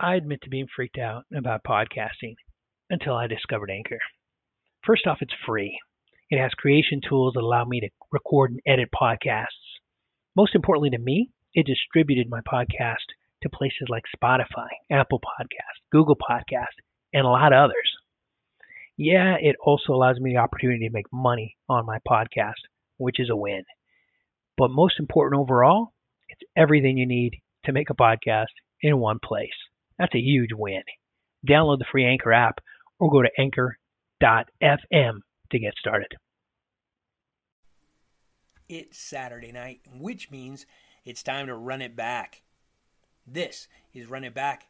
I admit to being freaked out about podcasting until I discovered Anchor. First off, it's free. It has creation tools that allow me to record and edit podcasts. Most importantly to me, it distributed my podcast to places like Spotify, Apple Podcast, Google Podcast, and a lot of others. Yeah, it also allows me the opportunity to make money on my podcast, which is a win. But most important overall, it's everything you need to make a podcast in one place. That's a huge win. Download the free Anchor app or go to anchor.fm to get started. It's Saturday night, which means it's time to run it back. This is Run It Back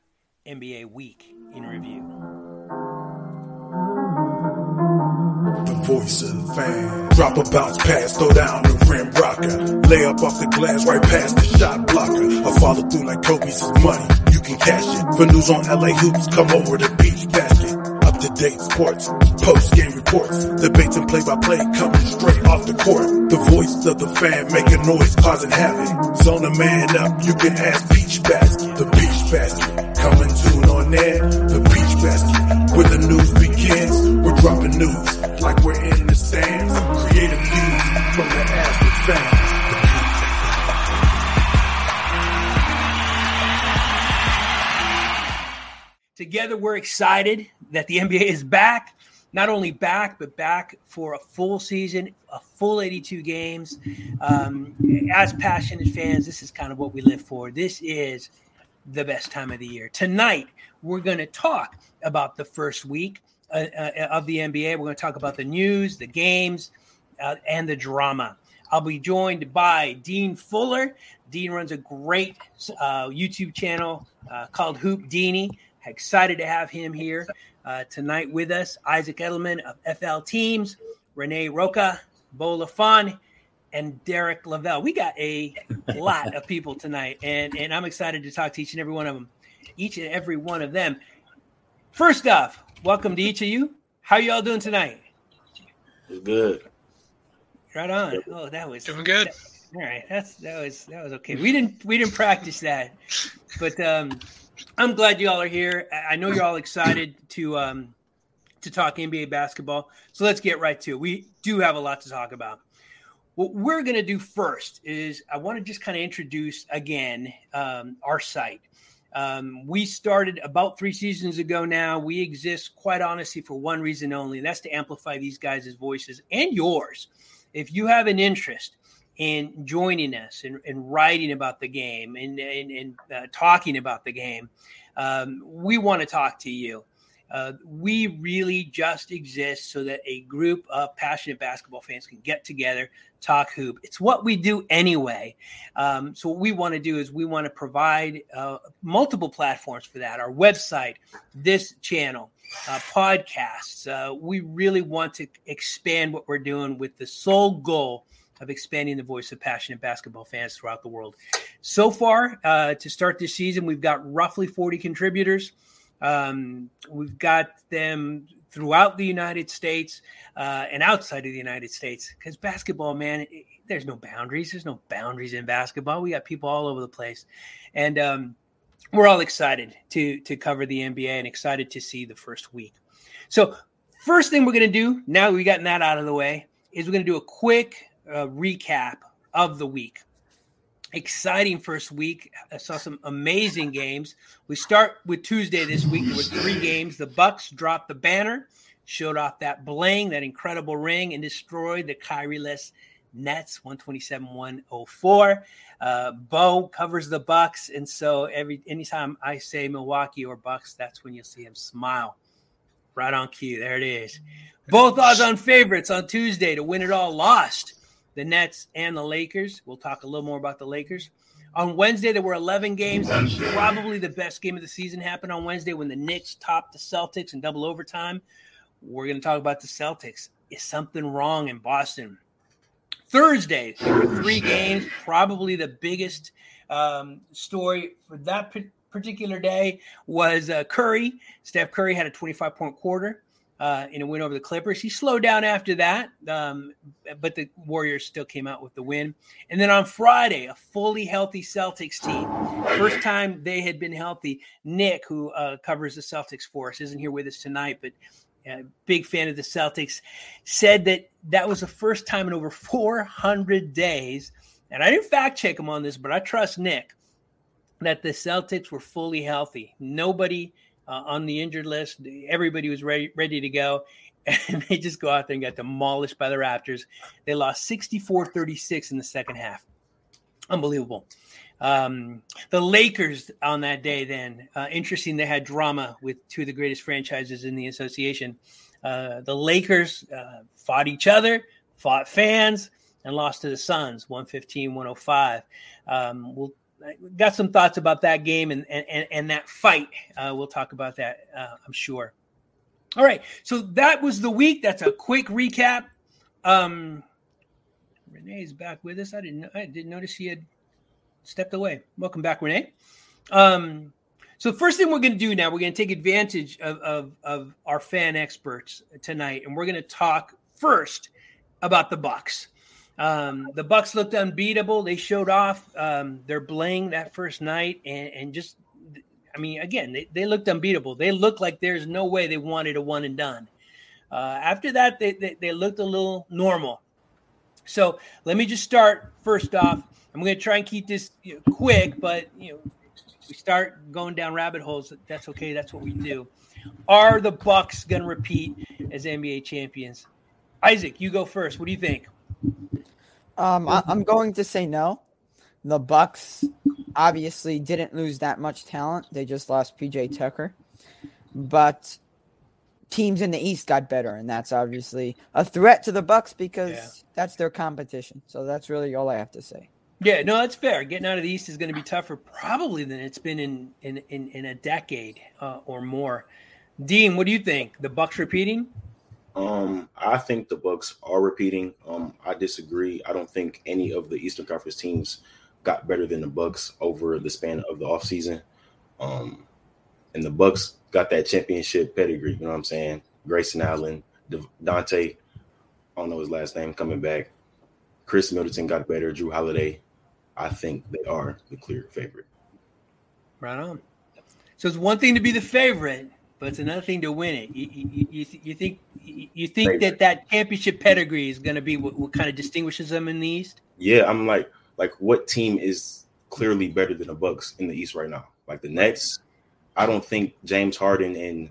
NBA Week in Review. Voice of the fan. Drop a bounce pass, throw down the rim rocker. Lay up off the glass right past the shot blocker. I follow through like Kobe's money. You can cash it. For news on LA hoops, come over to Peach Basket. Up to date sports, post game reports, debates and play by play coming straight off the court. The voice of the fan making noise, causing havoc. Zone a man up, you can ask Peach Basket. The Peach Basket, coming soon on there. The Peach Basket, where the news begins. We're dropping news Together, we're excited that the NBA is back. Not only back, but back for a full season, a full 82 games. Um, as passionate fans, this is kind of what we live for. This is the best time of the year. Tonight, we're going to talk about the first week uh, uh, of the NBA. We're going to talk about the news, the games, uh, and the drama. I'll be joined by Dean Fuller. Dean runs a great uh, YouTube channel uh, called HoopDini. Excited to have him here uh, tonight with us. Isaac Edelman of FL Teams, Rene Rocha, Beau LaFon, and Derek Lavelle. We got a lot of people tonight, and, and I'm excited to talk to each and every one of them, each and every one of them. First off, welcome to each of you. How are y'all doing tonight? Good. Right on. Oh, that was Doing good. that- all right, that's that was that was okay. We didn't we didn't practice that, but um, I'm glad you all are here. I I know you're all excited to um, to talk NBA basketball. So let's get right to it. We do have a lot to talk about. What we're going to do first is I want to just kind of introduce again um, our site. Um, we started about three seasons ago now. We exist, quite honestly, for one reason only, and that's to amplify these guys' voices and yours. If you have an interest in joining us and, and writing about the game and, and, and uh, talking about the game, um, we want to talk to you. Uh, we really just exist so that a group of passionate basketball fans can get together, talk hoop. It's what we do anyway. Um, so, what we want to do is we want to provide uh, multiple platforms for that our website, this channel, uh, podcasts. Uh, we really want to expand what we're doing with the sole goal of expanding the voice of passionate basketball fans throughout the world. So far, uh, to start this season, we've got roughly 40 contributors. Um, we've got them throughout the United States uh, and outside of the United States because basketball, man, it, there's no boundaries. There's no boundaries in basketball. We got people all over the place, and um, we're all excited to to cover the NBA and excited to see the first week. So, first thing we're going to do now we've gotten that out of the way is we're going to do a quick uh, recap of the week exciting first week. I saw some amazing games. We start with Tuesday this week. There were three games. The Bucks dropped the banner, showed off that bling, that incredible ring, and destroyed the Kyrie-less Nets 127-104. Uh, Beau covers the Bucks, and so every anytime I say Milwaukee or Bucks, that's when you'll see him smile. Right on cue. There it is. Both odds on favorites on Tuesday to win it all lost the Nets and the Lakers. We'll talk a little more about the Lakers. On Wednesday, there were 11 games. Probably the best game of the season happened on Wednesday when the Knicks topped the Celtics in double overtime. We're going to talk about the Celtics. Is something wrong in Boston? Thursday, there were three games. Probably the biggest um, story for that particular day was uh, Curry. Steph Curry had a 25 point quarter. uh, in a win over the Clippers. He slowed down after that, um, but the Warriors still came out with the win. And then on Friday, a fully healthy Celtics team. First time they had been healthy. Nick, who uh, covers the Celtics for us, isn't here with us tonight, but a big fan of the Celtics, said that that was the first time in over 400 days. And I didn't fact check him on this, but I trust Nick that the Celtics were fully healthy. Nobody uh, on the injured list. Everybody was ready ready to go. And they just go out there and got demolished by the Raptors. They lost 64 36 in the second half. Unbelievable. Um, the Lakers on that day, then, uh, interesting, they had drama with two of the greatest franchises in the association. Uh, the Lakers uh, fought each other, fought fans, and lost to the Suns 115 105. Um, we'll got some thoughts about that game and and, and that fight. Uh, we'll talk about that, uh, I'm sure. All right, so that was the week. That's a quick recap. Um, Rene's back with us. I didn't I didn't notice he had stepped away. Welcome back, Rene. Um, so first thing we're going to do now, we're going to take advantage of, of, of our fan experts tonight, and we're going to talk first about the Bucks. Um, the Bucks looked unbeatable. They showed off um, their bling that first night, and, and just, I mean, again, they, they looked unbeatable. They looked like there's no way they wanted a one and done. Uh, after that, they, they, they looked a little normal. So let me just start first off. I'm going to try and keep this you know, quick, but you know, we start going down rabbit holes. That's okay. That's what we do. Are the Bucks going to repeat as NBA champions? Isaac, you go first. What do you think? Um, I, am going to say no. The Bucks obviously didn't lose that much talent. They just lost PJ Tucker, but teams in the East got better, and that's obviously a threat to the Bucks because yeah. that's their competition. So that's really all I have to say. Yeah, no, that's fair. Getting out of the East is going to be tougher, probably than it's been in in in, in a decade uh, or more. Dean, what do you think? The Bucks repeating? Um, I think the Bucks are repeating. Um, I disagree. I don't think any of the Eastern Conference teams got better than the Bucks over the span of the offseason. Um, and the Bucks got that championship pedigree. You know what I'm saying? Grayson Allen, Donte, I don't know his last name, coming back. Khris Middleton got better. Jrue Holiday. I think they are the clear favorite. Right on. So it's one thing to be the favorite, but it's another thing to win it. You, you, you, you think you think that that championship pedigree is going to be what, what, kind of distinguishes them in the East? Yeah, I'm like like what team is clearly better than the Bucks in the East right now? Like the Nets, I don't think James Harden and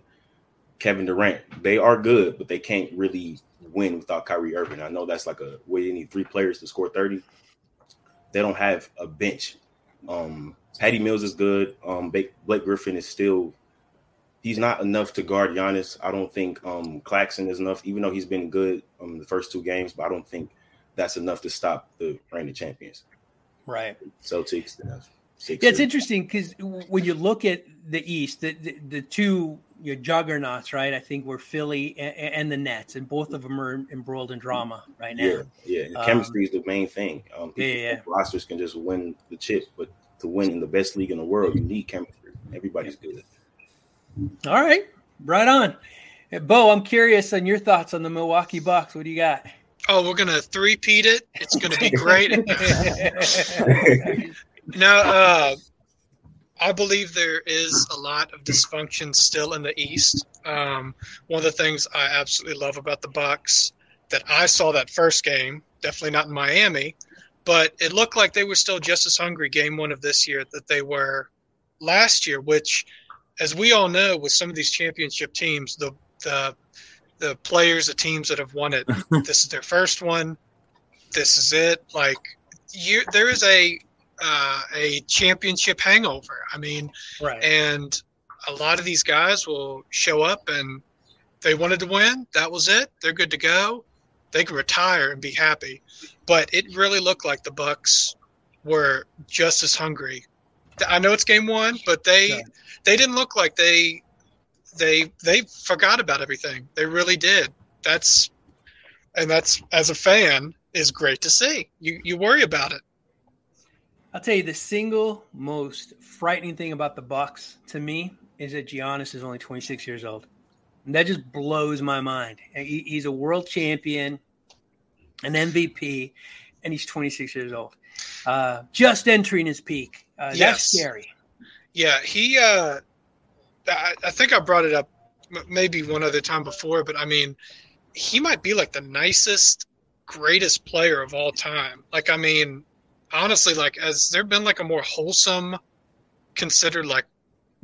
Kevin Durant they are good, but they can't really win without Kyrie Irving. I know that's like a way you need three players to score 30. They don't have a bench. Um, Patty Mills is good. Um, Blake Griffin is still he's not enough to guard Giannis. I don't think um, Claxton is enough, even though he's been good um the first two games, but I don't think that's enough to stop the reigning champions. Right. Celtics. Six yeah, it's interesting because when you look at the East, the, the, the two your juggernauts, right? I think were Philly and, and, the Nets, and both of them are embroiled in drama right now. Yeah, yeah. The chemistry um, is the main thing. Um, yeah, yeah. Rosters can just win the chip, but to win in the best league in the world, you need chemistry. Everybody's good. All right, right on. Beau, I'm curious on your thoughts on the Milwaukee Bucks. What do you got? Oh, we're gonna three-peat it. It's gonna be great. no, uh, I believe there is a lot of dysfunction still in the East. Um, one of the things I absolutely love about the Bucks that I saw that first game, definitely not in Miami, but it looked like they were still just as hungry game one of this year that they were last year, which as we all know, with some of these championship teams, the the the players, the teams that have won it, this is their first one. This is it. Like you, there is a uh, a championship hangover. I mean, right. and a lot of these guys will show up and they wanted to win. That was it. They're good to go. They can retire and be happy. But it really looked like the Bucks were just as hungry. I know it's game one, but they yeah they didn't look like they they they forgot about everything. They really did. That's and that's as a fan is great to see. You you worry about it. I'll tell you the single most frightening thing about the Bucks to me is that Giannis is only 26 years old. And that just blows my mind. He, he's a world champion, an MVP, and he's 26 years old. Uh, just entering his peak. Uh, Yes. That's scary. Yeah, he. Uh, I, I think I brought it up maybe one other time before, but I mean, he might be like the nicest, greatest player of all time. Like, I mean, honestly, like, has there been like a more wholesome, considered like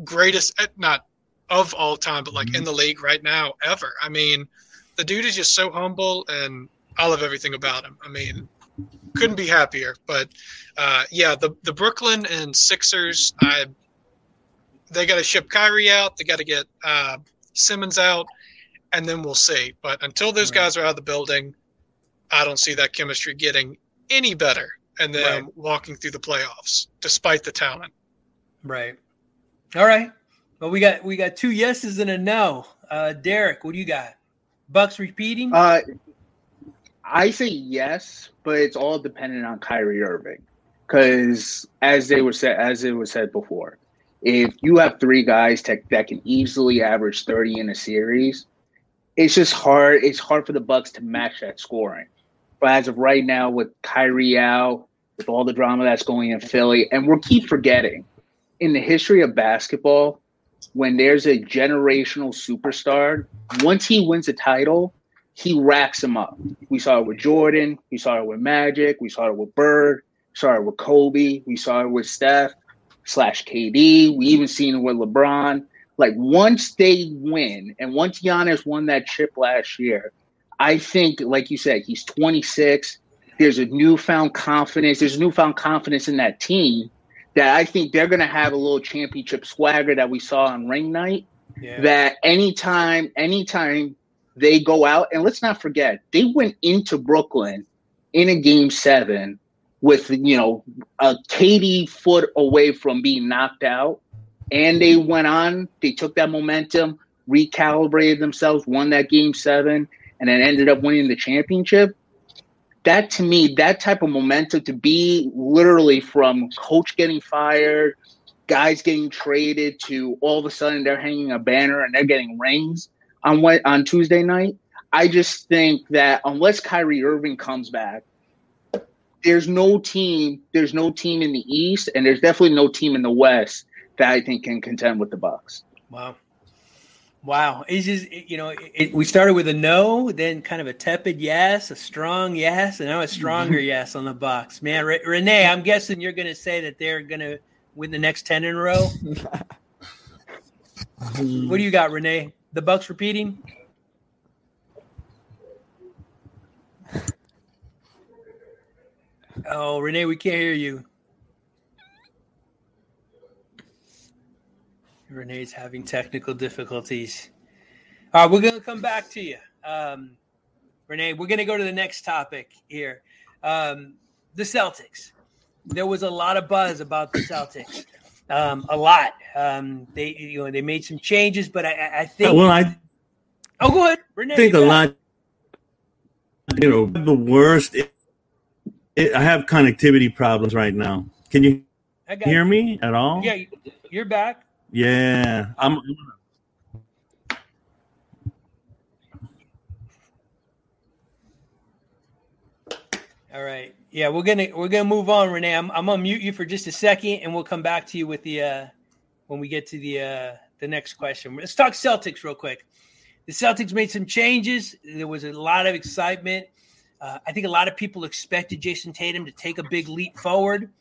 greatest, eh, not of all time, but like in the league right now ever? I mean, the dude is just so humble, and I love everything about him. I mean, couldn't be happier. But uh, yeah, the the Brooklyn and Sixers, I they got to ship Kyrie out. They got to get uh, Simmons out, and then we'll see. But until those Right. guys are out of the building, I don't see that chemistry getting any better. And then walking through the playoffs, despite the talent. Right. All right. Well, we got we got two yeses and a no. Uh, Derek, what do you got? Bucks repeating. Uh, I say yes, but it's all dependent on Kyrie Irving. Because as they were said, as it was said before, if you have three guys that, that can easily average thirty in a series, it's just hard. It's hard for the Bucks to match that scoring. As of right now, with Kyrie out, with all the drama that's going in Philly, and we'll keep forgetting, in the history of basketball, when there's a generational superstar, once he wins a title, he racks them up. We saw it with Jordan. We saw it with Magic. We saw it with Bird. We saw it with Kobe. We saw it with Steph slash KD. We even seen it with LeBron. Like once they win, and once Giannis won that chip last year, I think, like you said, he's 26. There's a newfound confidence. There's newfound confidence in that team that I think they're going to have a little championship swagger that we saw on ring night yeah. that anytime, anytime they go out, and let's not forget, they went into Brooklyn in a game seven with, you know, a KD foot away from being knocked out. And they went on, they took that momentum, recalibrated themselves, won that game seven, and then ended up winning the championship. That to me, that type of momentum to be literally from coach getting fired, guys getting traded to all of a sudden they're hanging a banner and they're getting rings on what on Tuesday night. I just think that unless Kyrie Irving comes back, there's no team, there's no team in the East, and there's definitely no team in the West that I think can contend with the Bucks. Wow. Wow. It's just, you know, it, we started with a no, then kind of a tepid yes, a strong yes, and now a stronger mm-hmm. yes on the Bucks. Man, Re- Rene, I'm guessing you're going to say that they're going to win the next 10 in a row. what do you got, Rene? The Bucks repeating? Oh, Rene, we can't hear you. Rene's having technical difficulties. All right, we're going to come back to you. Um, Rene, we're going to go to the next topic here. Um, the Celtics. There was a lot of buzz about the Celtics. Um, a lot. Um, they, you know, they made some changes, but I- I, I think. well, I oh, go ahead, Rene. think a lot. You know, the worst. It, it, I have connectivity problems right now. Can you. I hear me at all? Yeah, you're back. Yeah, I'm. All right. Yeah, we're gonna we're gonna move on, Rene. I'm I'm gonna mute you for just a second, and we'll come back to you with the uh, when we get to the uh, the next question. Let's talk Celtics real quick. The Celtics made some changes. There was a lot of excitement. Uh, I think a lot of people expected Jayson Tatum to take a big leap forward.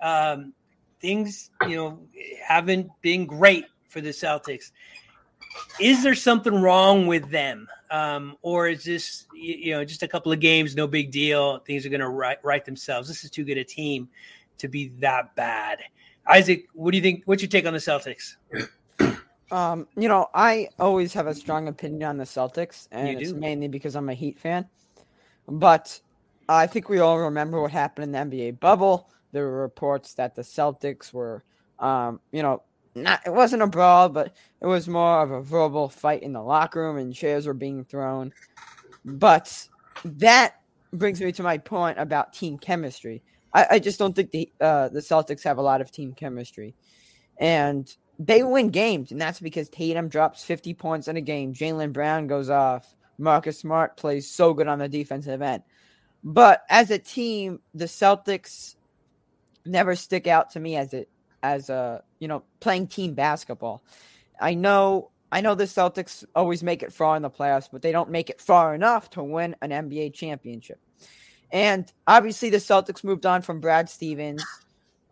Um, things, you know, haven't been great for the Celtics. Is there something wrong with them, um, or is this, you know, just a couple of games, no big deal? Things are going to right, right themselves. This is too good a team to be that bad. Isaac, what do you think? What's your take on the Celtics? Um, you know, I always have a strong opinion on the Celtics, and it's mainly because I'm a Heat fan. But I think we all remember what happened in the NBA bubble. There were reports that the Celtics were, um, you know, not it wasn't a brawl, but it was more of a verbal fight in the locker room, and chairs were being thrown. But that brings me to my point about team chemistry. I, I just don't think the uh, the Celtics have a lot of team chemistry, and they win games, and that's because Tatum drops 50 points in a game. Jaylen Brown goes off. Marcus Smart plays so good on the defensive end. But as a team, the Celtics never stick out to me as it as a you know playing team basketball. I know I know the Celtics always make it far in the playoffs, but they don't make it far enough to win an NBA championship. And obviously, the Celtics moved on from Brad Stevens,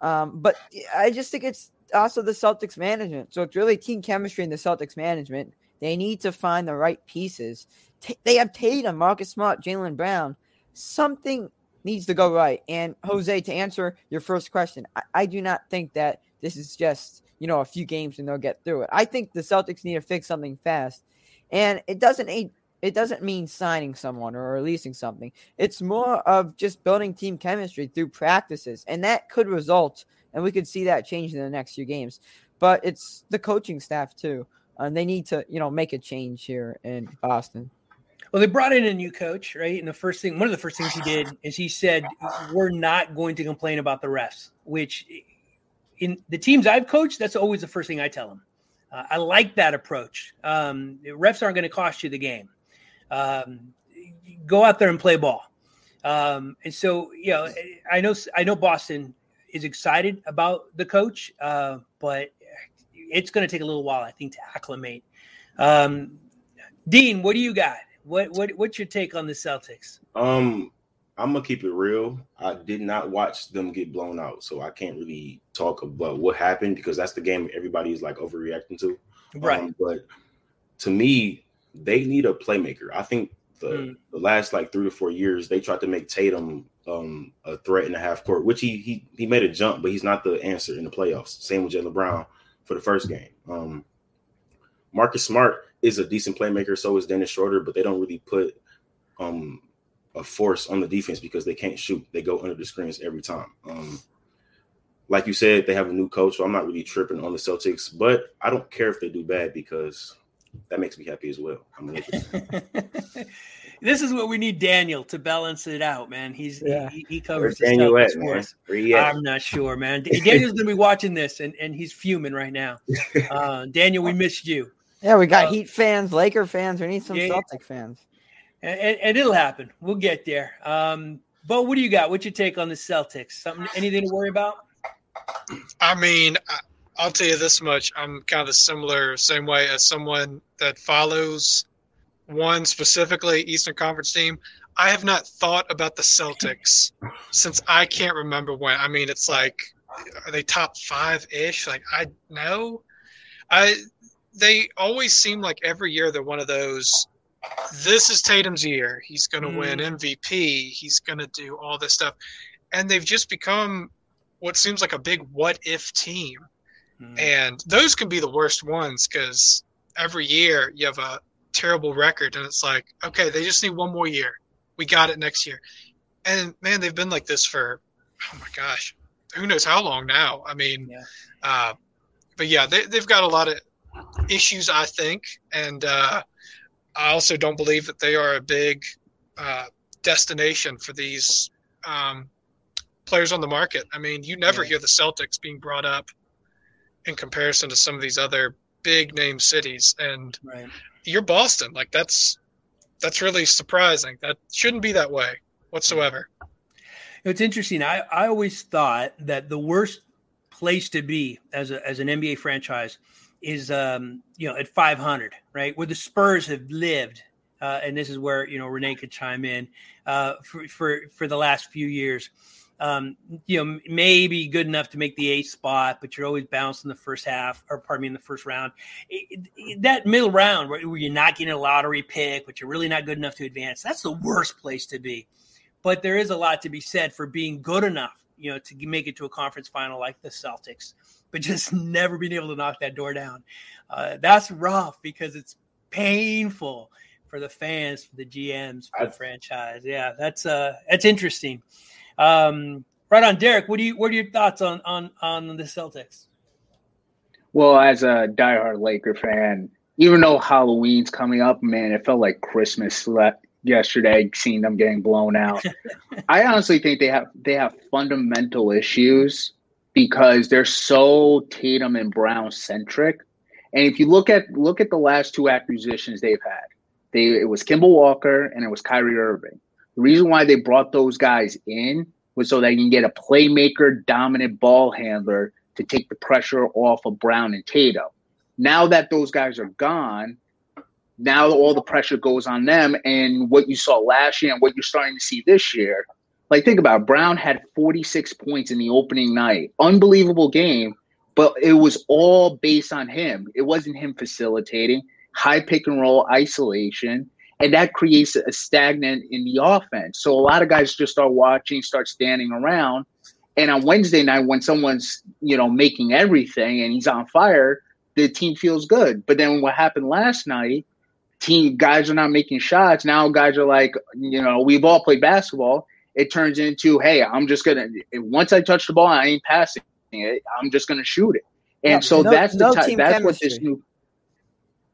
um, but I just think it's also the Celtics management. So it's really team chemistry and the Celtics management. They need to find the right pieces. T- they have Tatum, Marcus Smart, Jaylen Brown. Something needs to go right. And Jose, to answer your first question, I, I do not think that this is just you know a few games and they'll get through it. I think the Celtics need to fix something fast, and it doesn't it doesn't mean signing someone or releasing something. It's more of just building team chemistry through practices, and that could result, and we could see that change in the next few games. But it's the coaching staff too, and they need to you know make a change here in Boston. Well, they brought in a new coach, right? And the first thing, one of the first things he did is he said, "We're not going to complain about the refs," which in the teams I've coached, that's always the first thing I tell them. Uh, I like that approach. Um, refs aren't going to cost you the game. Um, go out there and play ball. Um, and so, you know, I know I know Boston is excited about the coach, uh, but it's going to take a little while, I think, to acclimate. Um, Dean, what do you got? What what what's your take on the Celtics? Um, I'm gonna keep it real. I did not watch them get blown out, so I can't really talk about what happened because that's the game everybody's like overreacting to. Right. Um, but to me, they need a playmaker. I think the, mm. the last like three to four years, they tried to make Tatum um, a threat in the half court, which he he he made a jump, but he's not the answer in the playoffs. Same with Jaylen Brown for the first game. Um, Marcus Smart is a decent playmaker, so is Dennis Schroeder, but they don't really put um, a force on the defense because they can't shoot. They go under the screens every time. Um, like you said, they have a new coach, so I'm not really tripping on the Celtics, but I don't care if they do bad because that makes me happy as well. this is what we need Daniel to balance it out, man. He's yeah. he, he covers Where's Daniel at, man? I'm not sure, man. Daniel's gonna be watching this and, and he's fuming right now. Uh, Daniel, we missed you. Yeah, we got uh, Heat fans, Laker fans. We need some yeah, Celtic fans. And, and, and, it'll happen. We'll get there. Um, Beau, what do you got? What's your take on the Celtics? Something, anything to worry about? I mean, I, will tell you this much. I'm kind of similar, same way as someone that follows one specifically Eastern Conference team. I have not thought about the Celtics since I can't remember when. I mean, it's like, are they top five ish? Like, I know. I they always seem like every year they're one of those this is Tatum's year. He's going to mm. win MVP. He's going to do all this stuff. And they've just become what seems like a big what if team. Mm. And those can be the worst ones because every year you have a terrible record and it's like, okay, they just need one more year. We got it next year. And man, they've been like this for, oh my gosh, who knows how long now. I mean, yeah. Uh, but yeah, they, they've got a lot of issues, I think. And, uh, I also don't believe that they are a big uh, destination for these um, players on the market. I mean, you never yeah. hear the Celtics being brought up in comparison to some of these other big name cities, and right. you're Boston. Like that's that's really surprising. That shouldn't be that way whatsoever. It's interesting. I, I always thought that the worst place to be as a, as an NBA franchise is um, you know at 500, right? Where the Spurs have lived, uh, and this is where you know Rene could chime in uh, for for for the last few years. Um, you know, maybe good enough to make the eighth spot, but you're always bounced in the first half, or pardon me, in the first round. It, it, that middle round where, where you're not getting a lottery pick, but you're really not good enough to advance, that's the worst place to be. But there is a lot to be said for being good enough, you know, to make it to a conference final like the Celtics but just never being able to knock that door down. Uh, that's rough because it's painful for the fans, for the GMs, for the franchise. Yeah, that's uh, that's interesting. Um, right on, Derek. What do you? What are your thoughts on on on the Celtics? Well, as a diehard Laker fan, even though Halloween's coming up, man, it felt like Christmas yesterday seeing them getting blown out. I honestly think they have they have fundamental issues because they're so Tatum and Brown centric. And if you look at look at the last two acquisitions they've had, they it was Kemba Walker and it was Kyrie Irving. The reason why they brought those guys in was so they can get a playmaker, dominant ball handler to take the pressure off of Brown and Tatum. Now that those guys are gone, now all the pressure goes on them. And what you saw last year and what you're starting to see this year, like think about it, Brown had 46 points in the opening night. Unbelievable game, but it was all based on him. It wasn't him facilitating, high pick and roll isolation. And that creates a stagnant in the offense. So a lot of guys just start watching, start standing around. And on Wednesday night, when someone's, you know, making everything and he's on fire, the team feels good. But then what happened last night team guys are not making shots. Now guys are like, you know, we've all played basketball. It turns into, hey, I'm just gonna once I touch the ball, I ain't passing it. I'm just gonna shoot it. And yeah, so no, that's the no that's chemistry. what this new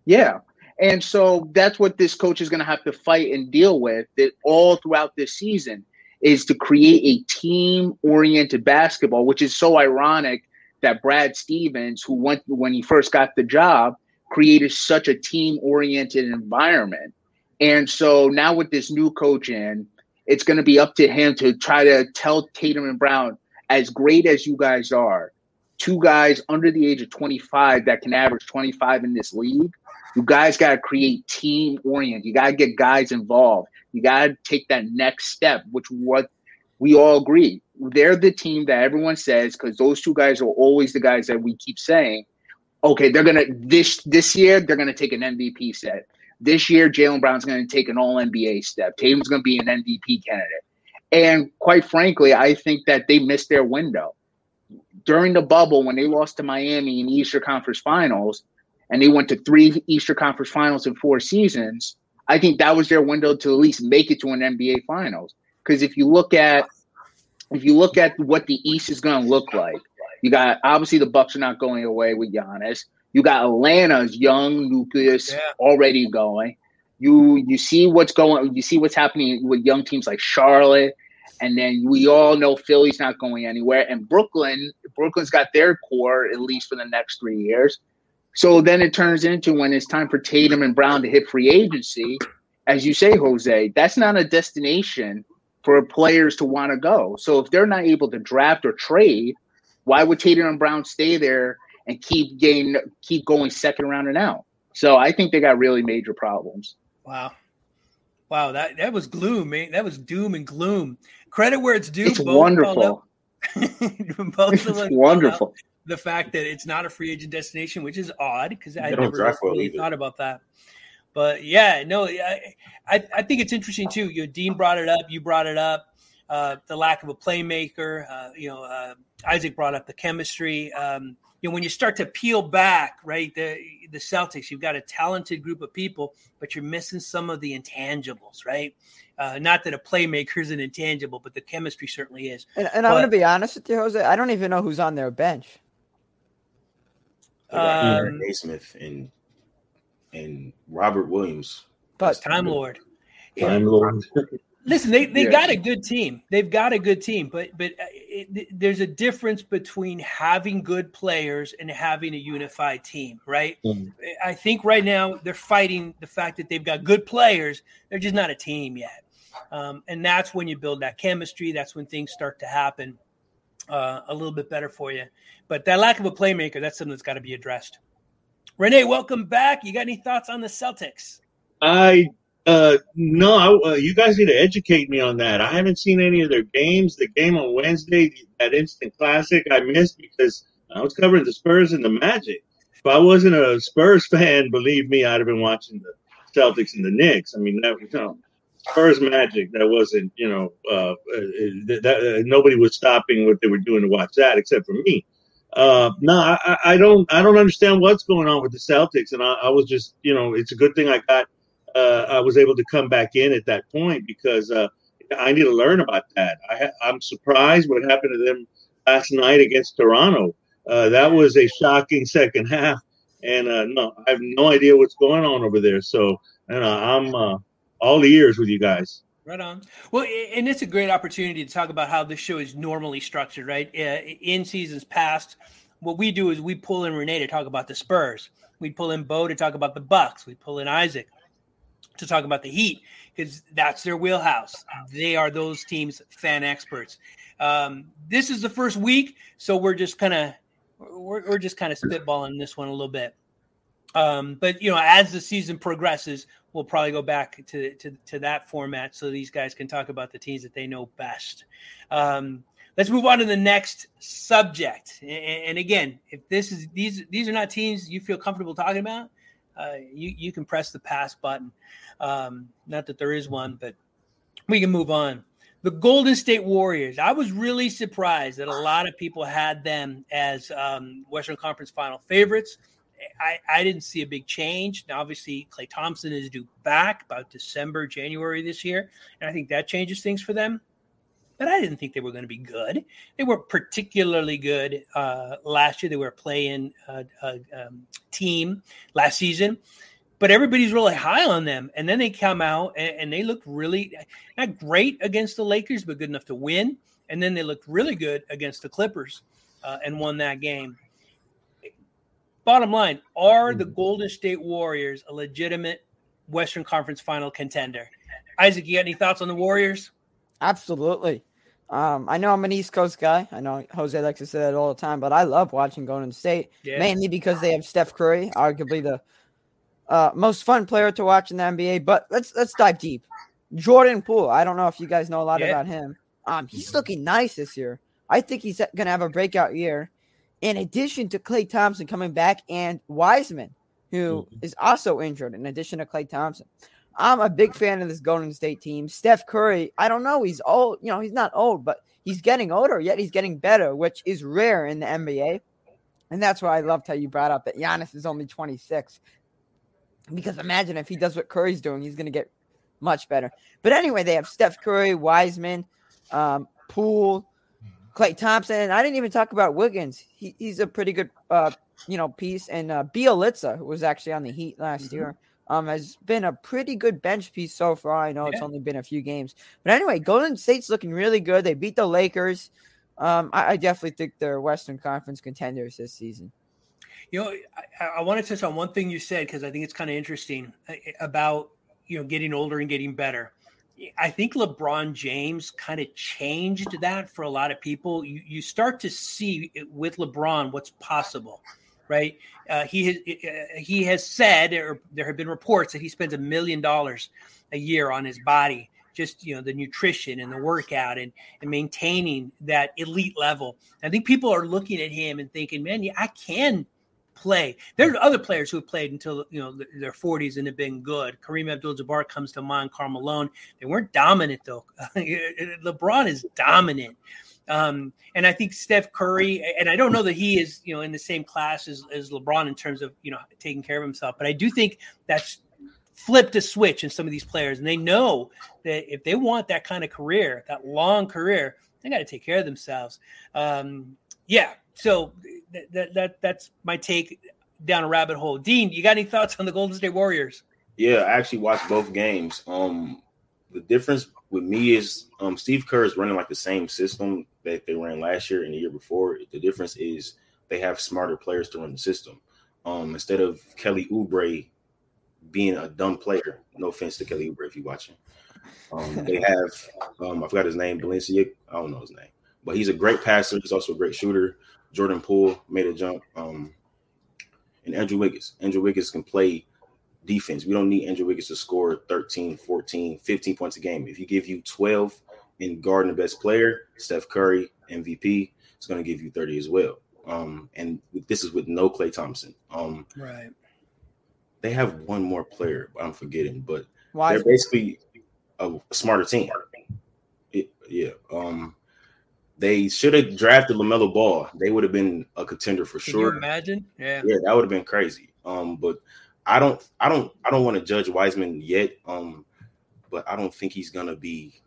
Yeah. And so that's what this coach is going to have to fight and deal with that all throughout this season is to create a team oriented basketball, which is so ironic that Brad Stevens, who went when he first got the job, created such a team oriented environment. And so now with this new coach in, it's going to be up to him to try to tell Tatum and Brown, as great as you guys are, two guys under the age of 25 that can average 25 in this league, you guys got to create team oriented. You got to get guys involved. You got to take that next step, which what we all agree. They're the team that everyone says because those two guys are always the guys that we keep saying okay, they're gonna this this year they're gonna take an MVP set. This year, Jaylen Brown's gonna take an All NBA step. Tatum's gonna be an MVP candidate. And quite frankly, I think that they missed their window during the bubble when they lost to Miami in the Eastern Conference Finals, and they went to three Eastern Conference Finals in four seasons. I think that was their window to at least make it to an NBA Finals. Because if you look at if you look at what the East is going to look like, you got obviously the Bucks are not going away with Giannis. You got Atlanta's young nucleus yeah. already going. You you see what's going. You see what's happening with young teams like Charlotte, and then we all know Philly's not going anywhere. And Brooklyn, Brooklyn's got their core at least for the next three years. So then it turns into when it's time for Tatum and Brown to hit free agency, as you say, Jose, that's not a destination for players to want to go. So if they're not able to draft or trade, why would Tatum and Brown stay there and keep getting keep going second round and out? So I think they got really major problems. Wow. Wow, that, that was gloom, man. That was doom and gloom. Credit where it's due. It's wonderful. both it's wonderful. The fact that it's not a free agent destination, which is odd because I never really thought about that. But yeah, no, I, I, I think it's interesting too. You know, Dean brought it up. You brought it up uh, the lack of a playmaker. Uh, you know, uh, Isaac brought up the chemistry. Um, you know, when you start to peel back, right, the the Celtics, you've got a talented group of people, but you're missing some of the intangibles, right? Uh, not that a playmaker is an intangible, but the chemistry certainly is. And, and I'm going to be honest with you, Jose. I don't even know who's on their bench. Um, Nesmith and and Robert Williams. But Time Lord. Time Lord. Listen, they they yeah. got a good team. They've got a good team, but but uh, it, there's a difference between having good players and having a unified team, right? Mm. I think right now they're fighting the fact that they've got good players. They're just not a team yet, um, and that's when you build that chemistry. That's when things start to happen uh, a little bit better for you. But that lack of a playmaker, that's something that's got to be addressed. Rene, welcome back. You got any thoughts on the Celtics? I uh, no, uh, you guys need to educate me on that. I haven't seen any of their games. The game on Wednesday, that instant classic, I missed because I was covering the Spurs and the Magic. If I wasn't a Spurs fan, believe me, I'd have been watching the Celtics and the Knicks. I mean, that you know, Spurs Magic. That wasn't, you know, uh, uh that, uh, nobody was stopping what they were doing to watch that except for me. Uh, no, I, I, don't. I don't understand what's going on with the Celtics, and I, I was just, you know, it's a good thing I got I was able to come back in at that point because uh, I need to learn about that. I, am surprised what happened to them last night against Toronto. Uh, that was a shocking second half, and uh, no, I have no idea what's going on over there. So, and I'm uh, all ears with you guys. Right on. Well, and it's a great opportunity to talk about how this show is normally structured, right? Uh, in seasons past, what we do is we pull in Rene to talk about the Spurs. We pull in Beau to talk about the Bucks. We pull in Isaac to talk about the Heat because that's their wheelhouse. They are those teams' fan experts. Um, this is the first week, so we're just kind of we're, we're just kind of spitballing this one a little bit. Um, but you know, as the season progresses, we'll probably go back to, to, to that format so these guys can talk about the teams that they know best. Um, let's move on to the next subject. And, and, again, if this is these these are not teams you feel comfortable talking about, uh, you you can press the pass button. Um, not that there is one, but we can move on. The Golden State Warriors. I was really surprised that a lot of people had them as um, Western Conference Final favorites. I, I didn't see a big change. Now, obviously, Klay Thompson is due back about December, January this year, and I think that changes things for them. But I didn't think they were going to be good. They were particularly good uh, last year. They were a play-in uh, uh, um, team last season, but everybody's really high on them. And then they come out and, and they looked really not great against the Lakers, but good enough to win. And then they looked really good against the Clippers uh, and won that game bottom line, are the mm-hmm. Golden State Warriors a legitimate Western Conference final contender? Isaac, you got any thoughts on the Warriors? Absolutely. Um, I know I'm an East Coast guy. I know Jose likes to say that all the time, but I love watching Golden State yeah. mainly because they have Steph Curry, arguably the uh, most fun player to watch in the NBA. But let's let's dive deep. Jordan Poole. I don't know if you guys know a lot yeah. about him. Um, he's looking nice this year. I think he's going to have a breakout year in addition to Klay Thompson coming back and Wiseman, who mm-hmm. is also injured, in addition to Klay Thompson. I'm a big fan of this Golden State team. Steph Curry, I don't know, he's old, you know, he's not old, but he's getting older, yet he's getting better, which is rare in the NBA. And that's why I loved how you brought up that Giannis is only 26. Because imagine if he does what Curry's doing, he's going to get much better. But anyway, they have Steph Curry, Wiseman, um, Poole, Klay Thompson. I didn't even talk about Wiggins. He, he's a pretty good, uh, you know, piece. And uh, Bjelica, who was actually on the Heat last mm-hmm. year, um, has been a pretty good bench piece so far. I know yeah. it's only been a few games, but anyway, Golden State's looking really good. They beat the Lakers. Um, I, I definitely think they're Western Conference contenders this season. You know, I, I want to touch on one thing you said because I think it's kind of interesting uh, about you know getting older and getting better. I think LeBron James kind of changed that for a lot of people. You, you start to see with LeBron what's possible, right? Uh, he has uh, he has said, or there have been reports that he spends a million dollars a year on his body, just you know the nutrition and the workout and and maintaining that elite level. I think people are looking at him and thinking, man, yeah, I can play. There's other players who have played until you know their 40s and have been good. Kareem Abdul-Jabbar comes to mind. Karl Malone. They weren't dominant though. LeBron is dominant. Um, and I think Steph Curry, and I don't know that he is, you know, in the same class as, as LeBron in terms of, you know, taking care of himself, but I do think that's flipped a switch in some of these players. And they know that if they want that kind of career, that long career, they got to take care of themselves. Um, yeah. So that, that, that that's my take down a rabbit hole. Dean, you got any thoughts on the Golden State Warriors? Yeah, I actually watched both games. Um, the difference with me is um, Steve Kerr is running like the same system that they ran last year and the year before. The difference is they have smarter players to run the system. Um, instead of Kelly Oubre being a dumb player, no offense to Kelly Oubre if you're watching. Um, they have um, I forgot his name, Valencia. I don't know his name, but he's a great passer. He's also a great shooter. Jordan Poole made a jump. Um, and Andrew Wiggins. Andrew Wiggins can play defense. We don't need Andrew Wiggins to score 13, 14, 15 points a game. If you give you 12 in guarding the best player, Steph Curry, MVP, it's going to give you 30 as well. Um, and this is with no Klay Thompson. Um, right. They have one more player, I'm forgetting, but Why? they're basically a smarter team. It, yeah. Um, they should have drafted LaMelo Ball. They would have been a contender for Can sure. imagine? Yeah. Yeah, that would have been crazy. Um, but I don't I don't I don't want to judge Wiseman yet. Um, but I don't think he's gonna be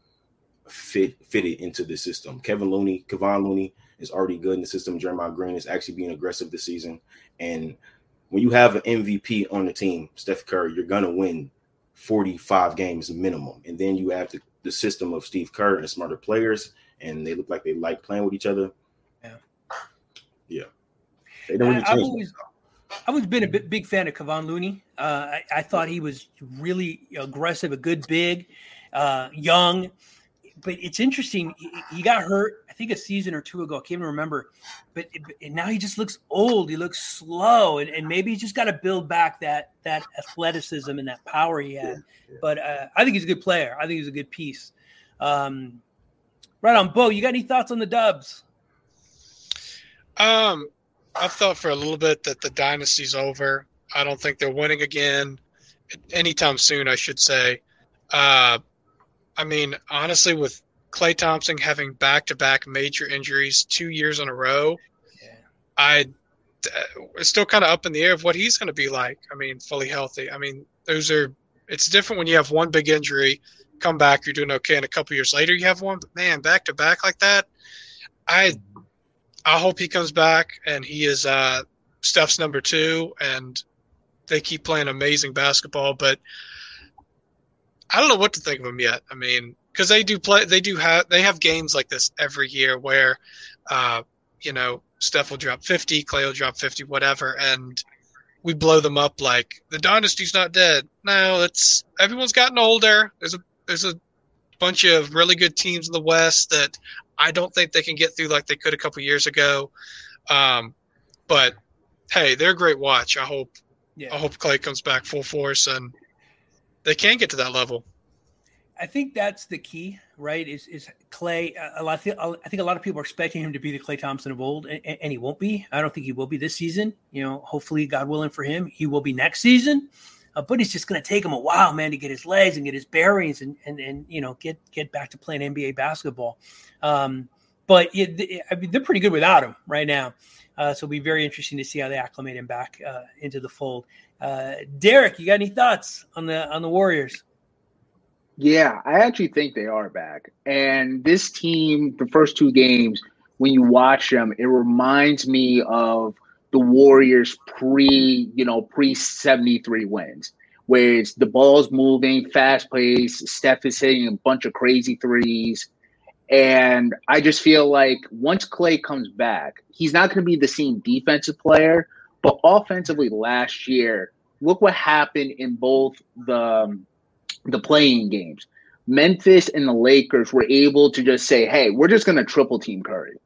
fit fitted into the system. Kevin Looney, Kevon Looney is already good in the system. Jeremiah Green is actually being aggressive this season. And when you have an MVP on the team, Steph Curry, you're gonna win 45 games minimum. And then you have to the system of Steve Kerr and smarter players, and they look like they like playing with each other. Yeah. Yeah. They don't really I, I've always, I've always been a big, big fan of Kevon Looney. Uh, I, I thought he was really aggressive, a good big, uh, young. But it's interesting. He, he got hurt, I think, a season or two ago. I can't even remember. But it, now he just looks old. He looks slow, and, and maybe he's just got to build back that that athleticism and that power he had. But uh, I think he's a good player. I think he's a good piece. Um, right on, Beau. You got any thoughts on the Dubs? Um, I've thought for a little bit that the dynasty's over. I don't think they're winning again anytime soon. I should say. Uh, I mean, honestly, with Klay Thompson having back-to-back major injuries two years in a row, Yeah. I uh, it's still kind of up in the air of what he's going to be like. I mean, fully healthy. I mean, those are it's different when you have one big injury, come back, you're doing okay, and a couple years later you have one. But man, back to back like that, I I hope he comes back and he is uh, Steph's number two, and they keep playing amazing basketball. But I don't know what to think of him yet. I mean, because they do play, they do have they have games like this every year where, uh, you know, Steph will drop fifty, Klay will drop fifty, whatever, and we blow them up like the dynasty's not dead. No, it's everyone's gotten older. There's a there's a bunch of really good teams in the West that I don't think they can get through like they could a couple years ago. Um, but hey, they're a great watch. I hope Yeah. I hope Klay comes back full force and they can get to that level. I think that's the key, right? Is is Klay? A lot. I think a lot of people are expecting him to be the Klay Thompson of old, and, and he won't be. I don't think he will be this season. You know, hopefully, God willing for him, he will be next season. Uh, but it's just going to take him a while, man, to get his legs and get his bearings and and and you know get get back to playing NBA basketball. Um, but it, I mean, they're pretty good without him right now. Uh, so it'll be very interesting to see how they acclimate him back uh, into the fold. Uh, Derek, you got any thoughts on the on the Warriors? Yeah, I actually think they are back. And this team, the first two games, when you watch them, it reminds me of the Warriors pre, you know, pre 73 wins, where it's the ball's moving, fast pace, Steph is hitting a bunch of crazy threes. And I just feel like once Klay comes back, he's not going to be the same defensive player, but offensively last year, look what happened in both the um, the play-in games. Memphis and the Lakers were able to just say, "Hey, we're just going to triple team Curry,"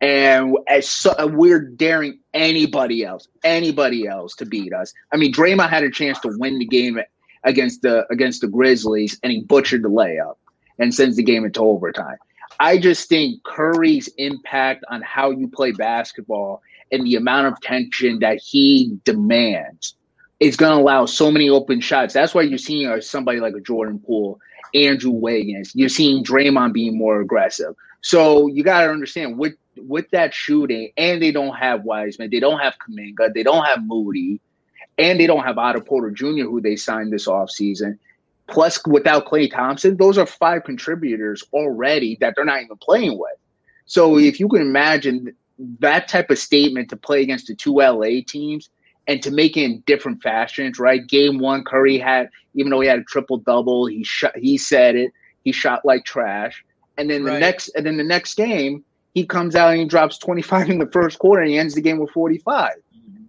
and as so, we're daring anybody else, anybody else to beat us. I mean, Draymond had a chance to win the game against the against the Grizzlies, and he butchered the layup and sends the game into overtime. I just think Curry's impact on how you play basketball and the amount of tension that he demands is going to allow so many open shots. That's why you're seeing uh, somebody like a Jordan Poole, Andrew Wiggins. You're seeing Draymond being more aggressive. So you got to understand with with that shooting, and they don't have Wiseman, they don't have Kuminga, they don't have Moody, and they don't have Otto Porter Jr., who they signed this offseason. Plus, without Klay Thompson, those are five contributors already that they're not even playing with. So if you can imagine that type of statement to play against the two LA teams and to make it in different fashions, right? Game one, Curry had, even though he had a triple double, he shot, he said it, he shot like trash. And then the Right. next, and then the next game, he comes out and he drops 25 in the first quarter and he ends the game with 45.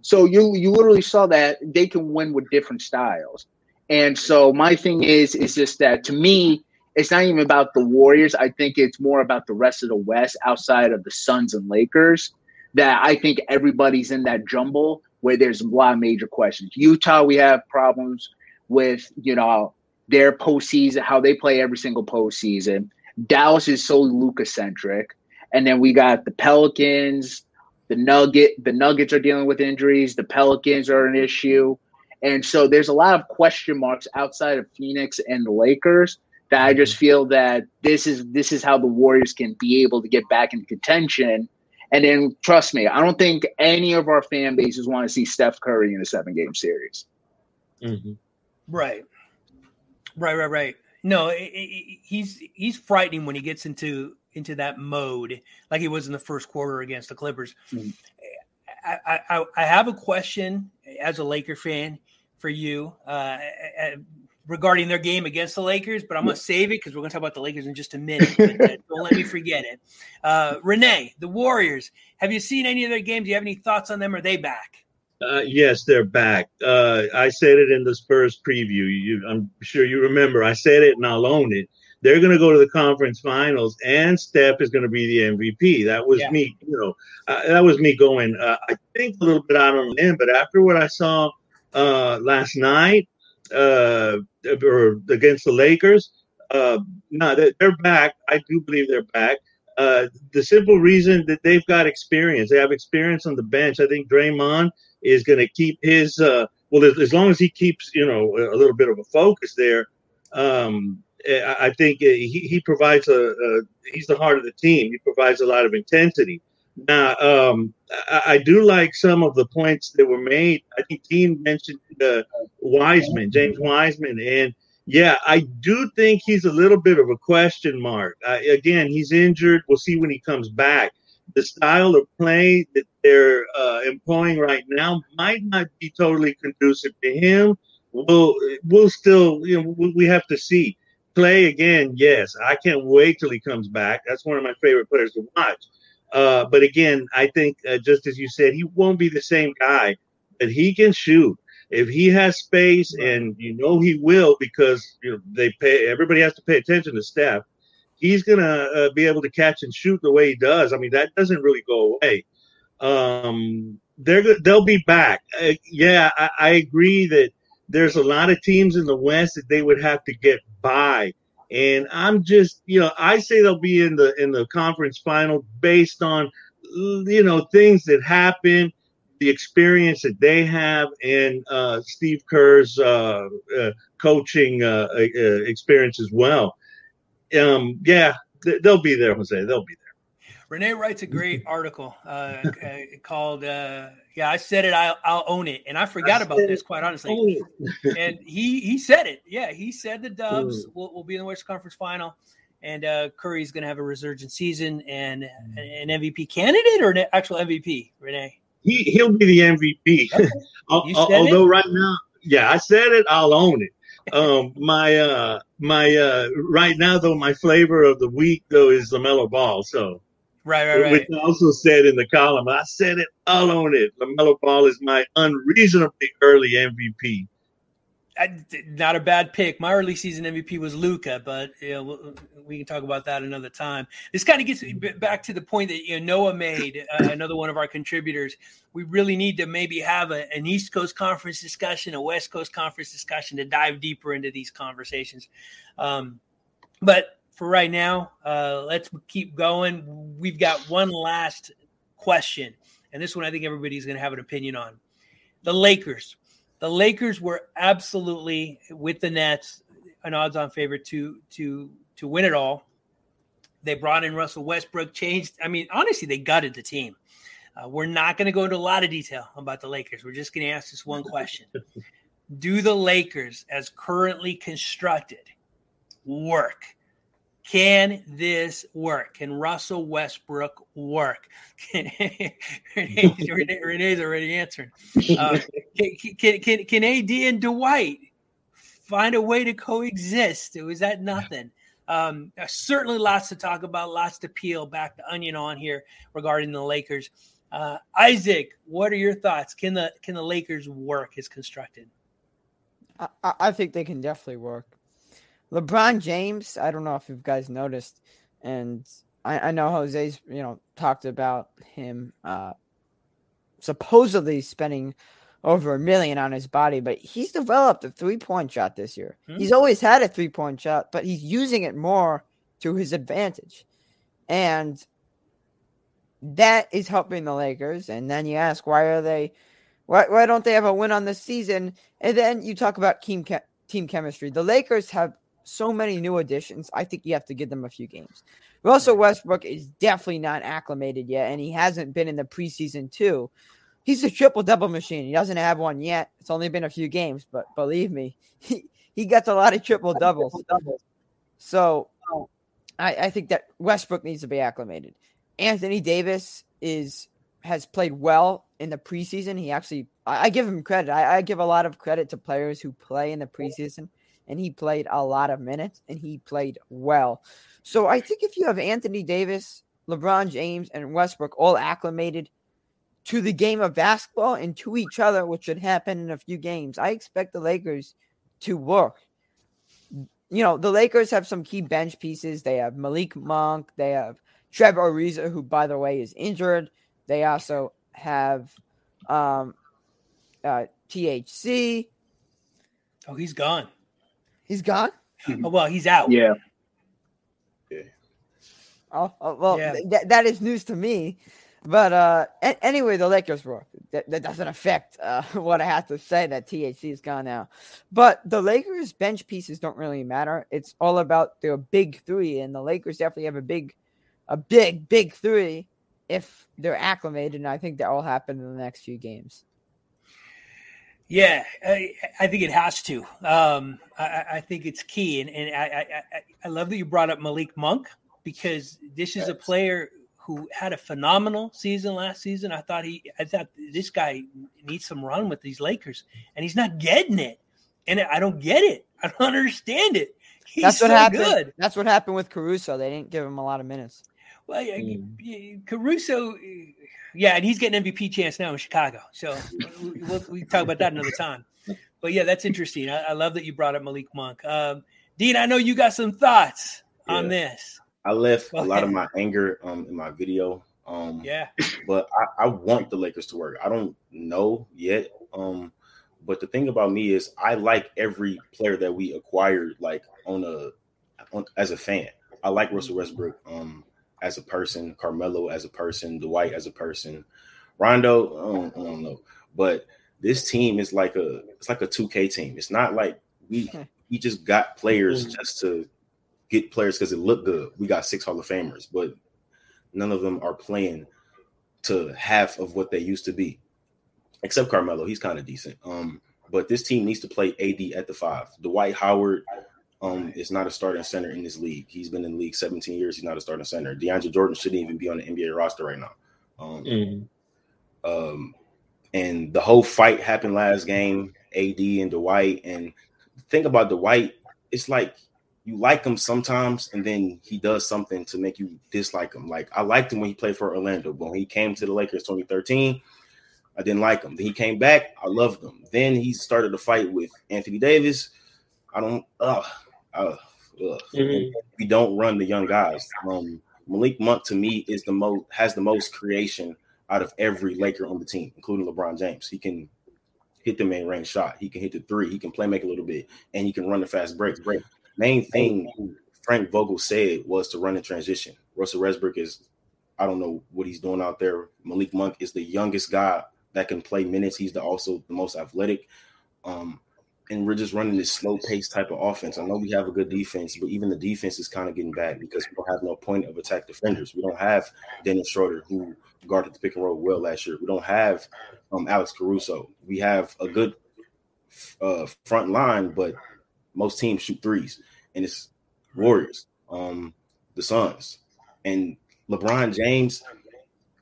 So you you literally saw that they can win with different styles. And so my thing is is just that to me, it's not even about the Warriors. I think it's more about the rest of the West outside of the Suns and Lakers. That I think everybody's in that jumble where there's a lot of major questions. Utah, we have problems with, you know, their postseason, how they play every single postseason. Dallas is so Luka centric. And then we got the Pelicans, the Nugget, the Nuggets are dealing with injuries, the Pelicans are an issue. And so there's a lot of question marks outside of Phoenix and the Lakers that I just feel that this is this is how the Warriors can be able to get back into contention. And then trust me, I don't think any of our fan bases want to see Steph Curry in a seven game series. Mhm. Right, right, right, right. No, it, it, he's he's frightening when he gets into into that mode, like he was in the first quarter against the Clippers. Mhm. I, I I have a question as a Laker fan for you. Uh, regarding their game against the Lakers, but I'm going to save it because we're going to talk about the Lakers in just a minute. Uh, don't let me forget it. Uh, Rene, the Warriors. Have you seen any of their games? Do you have any thoughts on them? Are they back? Uh, yes, they're back. Uh, I said it in the Spurs preview. You, I'm sure you remember. I said it, and I'll own it. They're going to go to the conference finals, and Steph is going to be the MVP. That was Yeah. me. You know, uh, that was me going. Uh, I think a little bit out on a limb, but after what I saw uh, last night, uh, or against the Lakers, uh, no, they're, they're back. I do believe they're back. Uh, the simple reason that they've got experience, they have experience on the bench. I think Draymond is going to keep his uh, well as, as long as he keeps you know a little bit of a focus there. Um, I, I think uh, he, he provides a, a he's the heart of the team. He provides a lot of intensity. Now, um, I, I do like some of the points that were made. I think Dean mentioned uh, Wiseman, James Wiseman, and yeah, I do think he's a little bit of a question mark. Uh, again, he's injured. We'll see when he comes back. The style of play that they're uh, employing right now might not be totally conducive to him. We'll we'll still you know we, have to see. Play again, yes. I can't wait till he comes back. That's one of my favorite players to watch. Uh, but again, I think uh, just as you said, he won't be the same guy, but he can shoot if he has space, and you know he will because you know they pay. Everybody has to pay attention to Steph. He's gonna uh, be able to catch and shoot the way he does. I mean, that doesn't really go away. Um, they're they'll be back. Uh, yeah, I, I agree that there's a lot of teams in the West that they would have to get by. And I'm just, you know, I say they'll be in the in the conference final based on, you know, things that happen, the experience that they have, and uh, Steve Kerr's uh, uh, coaching uh, uh, experience as well. Um, yeah, th- they'll be there, Jose. They'll be there. Rene writes a great article uh, uh, called uh, "Yeah, I said it. I'll, I'll own it," and I forgot I about this it. quite honestly. And he he said it. Yeah, he said the Dubs Mm. will, will be in the West Conference Final, and uh, Curry's going to have a resurgent season and an MVP candidate or an actual MVP. Rene, he he'll be the MVP. Al- You al- it? Although right now, yeah, I said it. I'll own it. Um, my uh, my uh, right now though, my flavor of the week though is LaMelo Ball. So, right, right, right. which I also said in the column, I said it. I'll own it. LaMelo Ball is my unreasonably early MVP. I, not a bad pick. My early season MVP was Luka, but you know, we- can talk about that another time. This kind of gets me back to the point that you know Noah made, uh, another one of our contributors. We really need to maybe have a, an East Coast Conference discussion, a West Coast Conference discussion to dive deeper into these conversations. Um, but for right now, uh, let's keep going. We've got one last question, and this one I think everybody's going to have an opinion on. The Lakers. The Lakers were absolutely with the Nets an odds-on favorite to to to win it all. They brought in Russell Westbrook, changed. I mean, honestly, they gutted the team. Uh, we're not going to go into a lot of detail about the Lakers. We're just going to ask this one question: Do the Lakers, as currently constructed, work? Can this work? Can Russell Westbrook work? Rene, Rene, Rene's already answering. Uh, can, can, can, can AD and Dwight find a way to coexist? Was that nothing? Um, uh, certainly lots to talk about, lots to peel back the onion on here regarding the Lakers. Uh, Isaac, what are your thoughts? Can the can the Lakers work as constructed? I, I I think they can definitely work. LeBron James, I don't know if you guys noticed, and I, I know Jose's you know talked about him uh, supposedly spending over a million on his body, but he's developed a three point shot this year. Hmm. He's always had a three point shot, but he's using it more to his advantage, and that is helping the Lakers. And then you ask, why are they? Why, why don't they have a win on this season? And then you talk about team che- team chemistry. The Lakers have so many new additions. I think you have to give them a few games. Russell Westbrook is definitely not acclimated yet, and he hasn't been in the preseason too. He's a triple double machine. He doesn't have one yet. It's only been a few games, but believe me, he, he gets a lot of triple doubles. So I, I think that Westbrook needs to be acclimated. Anthony Davis is has played well in the preseason. He actually, I, I give him credit. I, I give a lot of credit to players who play in the preseason and he played a lot of minutes and he played well. So I think if you have Anthony Davis, LeBron James, and Westbrook all acclimated to the game of basketball and to each other, which should happen in a few games, I expect the Lakers to work. You know, the Lakers have some key bench pieces. They have Malik Monk, they have Trevor Ariza, who, by the way, is injured. They also have um, uh, THC. Oh, he's gone. He's gone. Oh, well, he's out. Yeah. Oh, oh well, Yeah. th- that- that is news to me. But uh, a- anyway, the Lakers were. That, that doesn't affect uh, what I have to say that THC is gone now. But the Lakers bench pieces don't really matter. It's all about their big three, and the Lakers definitely have a big, a big, big three if they're acclimated. And I think that will happen in the next few games. Yeah, I, I think it has to. Um, I- I, think it's key, and, and I, I, I- I love that you brought up Malik Monk because this is a player who had a phenomenal season last season. I thought he, I thought this guy needs some run with these Lakers, and he's not getting it, and I don't get it. I don't understand it. He's That's what so happened. good. That's what happened with Caruso. They didn't give him a lot of minutes. Well, yeah, Mm. Caruso, yeah, and he's getting MVP chance now in Chicago. So we, we'll, we can talk about that another time. But yeah, that's interesting. I, I love that you brought up Malik Monk. Um, Dean, I know you got some thoughts on this. I left a lot of my anger um in my video. Um Yeah, but I, I want the Lakers to work. I don't know yet. Um, but the thing about me is I like every player that we acquired, like on a on, as a fan. I like Russell Westbrook um as a person, Carmelo as a person, Dwight as a person, Rondo. I don't, I don't know, but this team is like a it's like a two K team. It's not like we we just got players just to get players because it looked good. We got six Hall of Famers, but none of them are playing to half of what they used to be, except Carmelo. He's kind of decent. Um, but this team needs to play AD at the five. Dwight Howard um, is not a starting center in this league. He's been in the league 17 years. He's not a starting center. DeAndre Jordan shouldn't even be on the NBA roster right now. Um, Mm. um, and the whole fight happened last game, AD and Dwight. And think thing about Dwight, it's like you like him sometimes, and then he does something to make you dislike him. Like I liked him when he played for Orlando, but when he came to the Lakers 2013, I didn't like him. Then he came back, I loved him. Then he started to fight with Anthony Davis. I don't. Ugh, Mhm. We don't run the young guys. Um, Malik Monk to me is the most has the most creation out of every Laker on the team, including LeBron James. He can hit the main range shot. He can hit the three. He can play make a little bit, and he can run the fast break. Break. Main thing Frank Vogel said was to run in transition. Russell Westbrook is, I don't know what he's doing out there. Malik Monk is the youngest guy that can play minutes. He's the, also the most athletic. Um, and we're just running this slow pace type of offense. I know we have a good defense, but even the defense is kind of getting bad because we don't have no point of attack defenders. We don't have Dennis Schroeder who guarded the pick and roll well last year. We don't have um, Alex Caruso. We have a good uh, front line, but most teams shoot threes, and it's Warriors, um, the Suns, and LeBron James.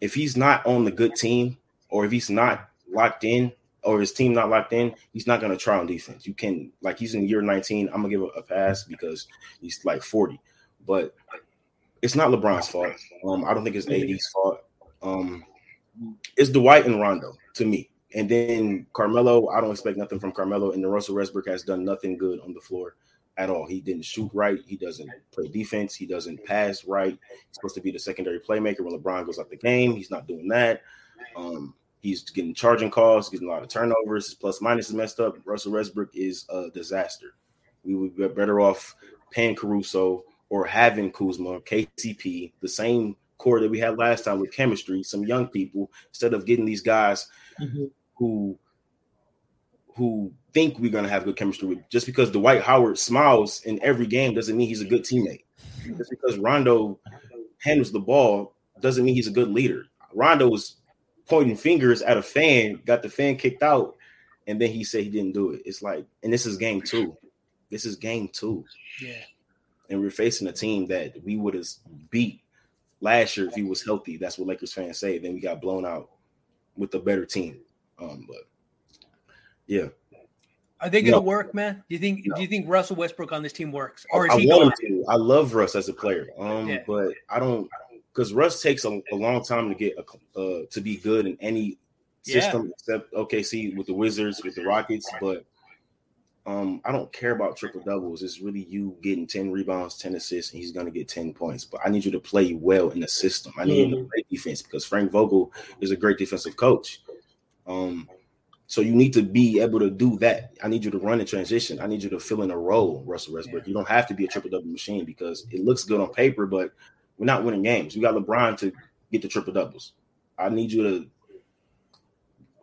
If he's not on the good team, or if he's not locked in, or his team not locked in, he's not going to try on defense. You can like he's in year 19. I'm gonna give a, a pass because he's like 40, but it's not LeBron's fault. Um, I don't think it's AD's fault. Um, it's Dwight and Rondo to me, and then Carmelo. I don't expect nothing from Carmelo, and the Russell Westbrook has done nothing good on the floor at all. He didn't shoot right. He doesn't play defense. He doesn't pass right. He's supposed to be the secondary playmaker when LeBron goes out the game. He's not doing that. Um, He's getting charging calls, getting a lot of turnovers. His plus minus is messed up. Russell Westbrook is a disaster. We would be better off paying Caruso or having Kuzma, KCP, the same core that we had last time with chemistry, some young people, instead of getting these guys Mhm. who who think we're gonna have good chemistry with. Just because Dwight Howard smiles in every game doesn't mean he's a good teammate. Just because Rondo handles the ball doesn't mean he's a good leader. Rondo was pointing fingers at a fan, got the fan kicked out, and then he said he didn't do it. It's like, and this is game two. This is game two. Yeah. And we're facing a team that we would have beat last year if he was healthy. That's what Lakers fans say. Then we got blown out with a better team. Um, but yeah. Are they going to No. work, man? Do you think? No. Do you think Russell Westbrook on this team works, or is I he him to. I love Russ as a player, um, Yeah. but I don't because Russ takes a, a long time to get a, uh, to be good in any Yeah. system except OKC with the Wizards with the Rockets. But um, I don't care about triple doubles. It's really you getting ten rebounds, ten assists, and he's going to get ten points. But I need you to play well in the system. I need you to play defense because Frank Vogel is a great defensive coach. Um, so you need to be able to do that. I need you to run in transition. I need you to fill in a role, Russell Westbrook. You don't have to be a triple double machine because it looks good on paper, but we're not winning games. We got LeBron to get the triple doubles. I need you to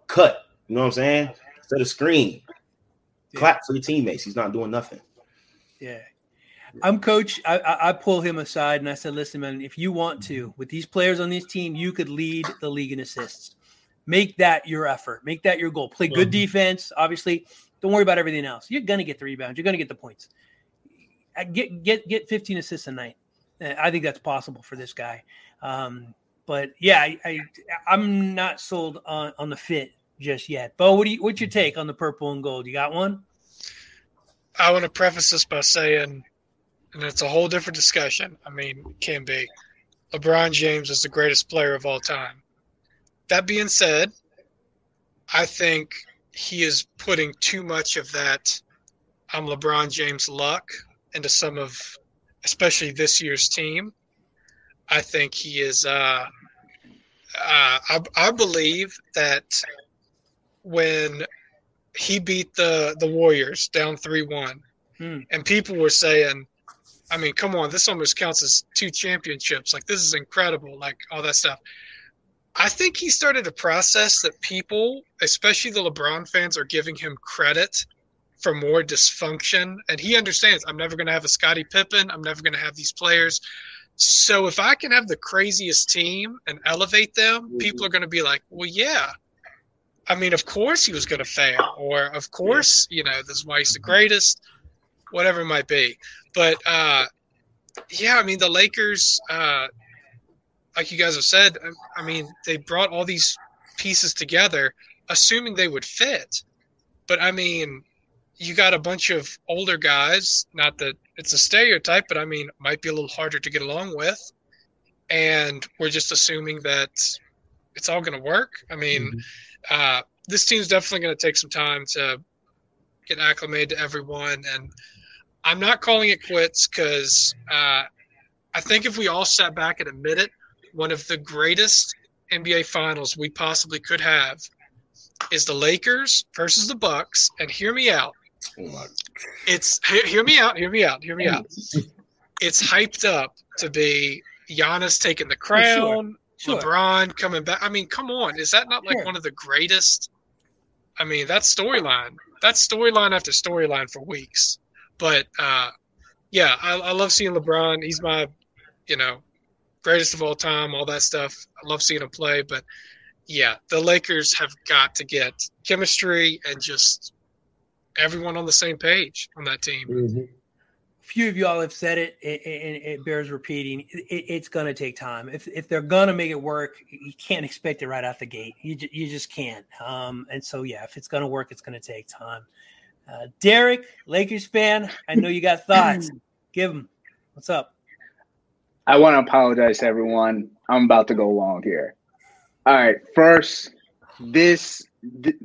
cut. You know what I'm saying? Set a screen. Clap for your teammates. He's not doing nothing. Yeah. I'm coach. I, I, I pull him aside and I said, listen, man, if you want to, mm-hmm. with these players on this team, you could lead the league in assists. Make that your effort. Make that your goal. Play good mm-hmm. defense. Obviously, don't worry about everything else. You're gonna get the rebounds. You're gonna get the points. Get get get 15 assists a night. I think that's possible for this guy. Um, but yeah, I, I I'm not sold on on the fit just yet. Beau, what do you what's your take on the purple and gold? You got one? I want to preface this by saying, and it's a whole different discussion. I mean, it can be. LeBron James is the greatest player of all time. That being said, I think he is putting too much of that I'm LeBron James luck into some of, especially this year's team. I think he is. Uh, uh, I, I believe that when he beat the the Warriors down three one, Hmm. and people were saying, "I mean, come on, this almost counts as two championships. Like this is incredible. Like all that stuff." I think he started a process that people, especially the LeBron fans, are giving him credit for more dysfunction, and he understands. I'm never going to have a Scottie Pippen. I'm never going to have these players. So if I can have the craziest team and elevate them, people are going to be like, "Well, yeah." I mean, of course he was going to fail, or of course, you know, this is why he's the greatest, whatever it might be. But uh, yeah, I mean, the Lakers, uh, like you guys have said, I, I mean, they brought all these pieces together, assuming they would fit. But I mean, you got a bunch of older guys. Not that it's a stereotype, but I mean, might be a little harder to get along with. And we're just assuming that it's all going to work. I mean, uh, this team's definitely going to take some time to get acclimated to everyone. And I'm not calling it quits because uh, I think if we all sat back and admit it, one of the greatest NBA finals we possibly could have is the Lakers versus the Bucks. And hear me out. Oh my It's hear, hear me out. Hear me out. Hear me out. It's hyped up to be Giannis taking the crown, Sure. LeBron coming back. I mean, come on. Is that not like Sure. one of the greatest? I mean, that's storyline. That's storyline after storyline for weeks. But uh, yeah, I, I love seeing LeBron. He's my, you know, greatest of all time, all that stuff. I love seeing him play. But yeah, the Lakers have got to get chemistry and just everyone on the same page on that team. A few of y'all have said it, and it, it bears repeating. It, it's going to take time. If if they're going to make it work, you can't expect it right out the gate. You you just can't. Um, and so yeah, if it's going to work, it's going to take time. Uh, Derek, Lakers fan, I know you got thoughts. Give them. What's up? I want to apologize to everyone. I'm about to go long here. All right, first, this th-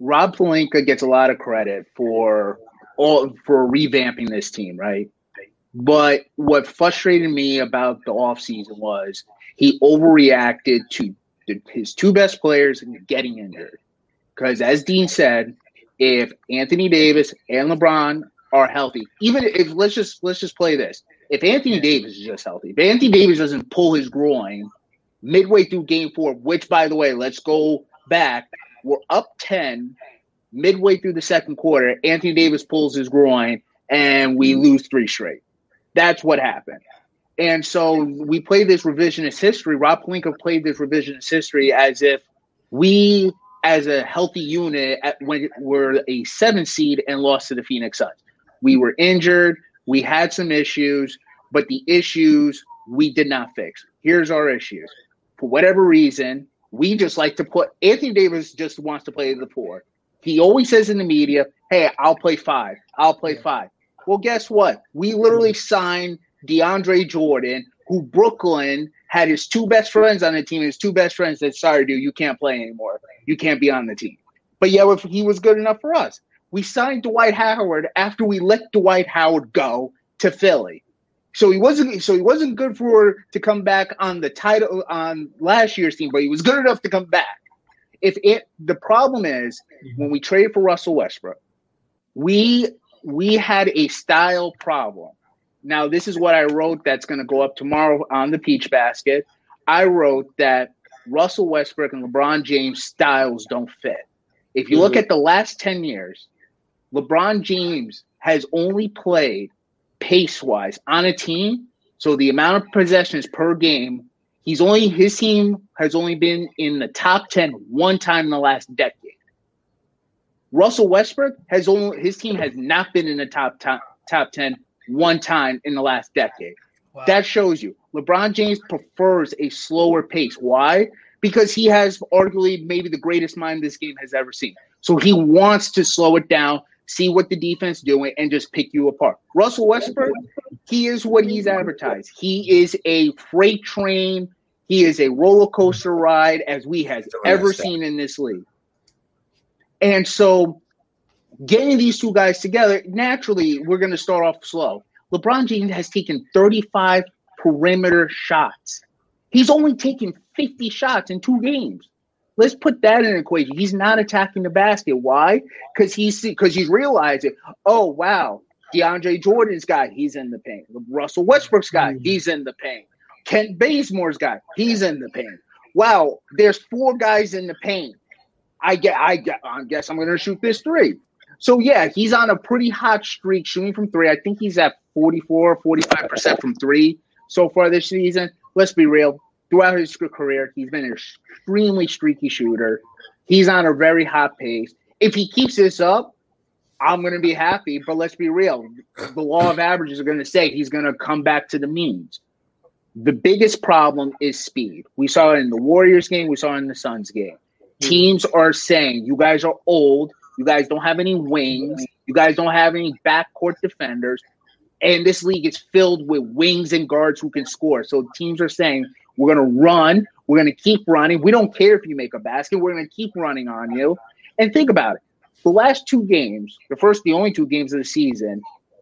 Rob Pelinka gets a lot of credit for all for revamping this team, right? But what frustrated me about the offseason was he overreacted to his two best players getting injured. Because as Dean said, if Anthony Davis and LeBron are healthy, even if let's just let's just play this. If Anthony Davis is just healthy, if Anthony Davis doesn't pull his groin midway through game four, which by the way, let's go back. We're up 10 midway through the second quarter. Anthony Davis pulls his groin and we mm-hmm. lose three straight. That's what happened. And so we play this revisionist history. Rob Pelinka played this revisionist history as if we, as a healthy unit, at, when were a seven seed and lost to the Phoenix Suns. We were injured. We had some issues, but the issues we did not fix. Here's our issues. For whatever reason, we just like to put Anthony Davis just wants to play the four. He always says in the media, Hey, I'll play five. I'll play five. Well, guess what? We literally signed DeAndre Jordan, who Brooklyn had his two best friends on the team. His two best friends said, "Sorry, dude, you can't play anymore. You can't be on the team." But yeah, if he was good enough for us. We signed Dwight Howard after we let Dwight Howard go to Philly. So he wasn't so he wasn't good for to come back on the title on last year's team, but he was good enough to come back. If it the problem is mm-hmm. when we traded for Russell Westbrook, we we had a style problem. Now this is what I wrote that's going to go up tomorrow on the Peach Basket. I wrote that Russell Westbrook and LeBron James styles don't fit. If you look mm-hmm. at the last 10 years, LeBron James has only played pace wise on a team. So the amount of possessions per game, he's only his team has only been in the top 10 one time in the last decade. Russell Westbrook has only his team has not been in the top top, top 10 one time in the last decade. Wow. That shows you LeBron James prefers a slower pace. Why? Because he has arguably maybe the greatest mind this game has ever seen. So he wants to slow it down, see what the defense doing, and just pick you apart. Russell Westbrook, he is what he's advertised. He is a freight train. He is a roller coaster ride as we has ever seen in this league. And so getting these two guys together, naturally, we're going to start off slow. LeBron James has taken 35 perimeter shots. He's only taken 50 shots in two games. Let's put that in an equation. He's not attacking the basket. Why? Because he's because he's realizing, oh wow, DeAndre Jordan's guy, he's in the paint. Russell Westbrook's guy, mm-hmm. he's in the paint. Kent Bazemore's guy, he's in the paint. Wow, there's four guys in the paint. I get, I get, I guess I'm going to shoot this three. So yeah, he's on a pretty hot streak shooting from three. I think he's at 44, 45% from three so far this season. Let's be real. Throughout his career, he's been an extremely streaky shooter. He's on a very hot pace. If he keeps this up, I'm going to be happy. But let's be real. The law of averages are going to say he's going to come back to the means. The biggest problem is speed. We saw it in the Warriors game. We saw it in the Suns game. Hmm. Teams are saying, you guys are old. You guys don't have any wings. You guys don't have any backcourt defenders. And this league is filled with wings and guards who can score. So teams are saying, we're going to run. We're going to keep running. We don't care if you make a basket. We're going to keep running on you. And think about it. The last two games, the first, the only two games of the season,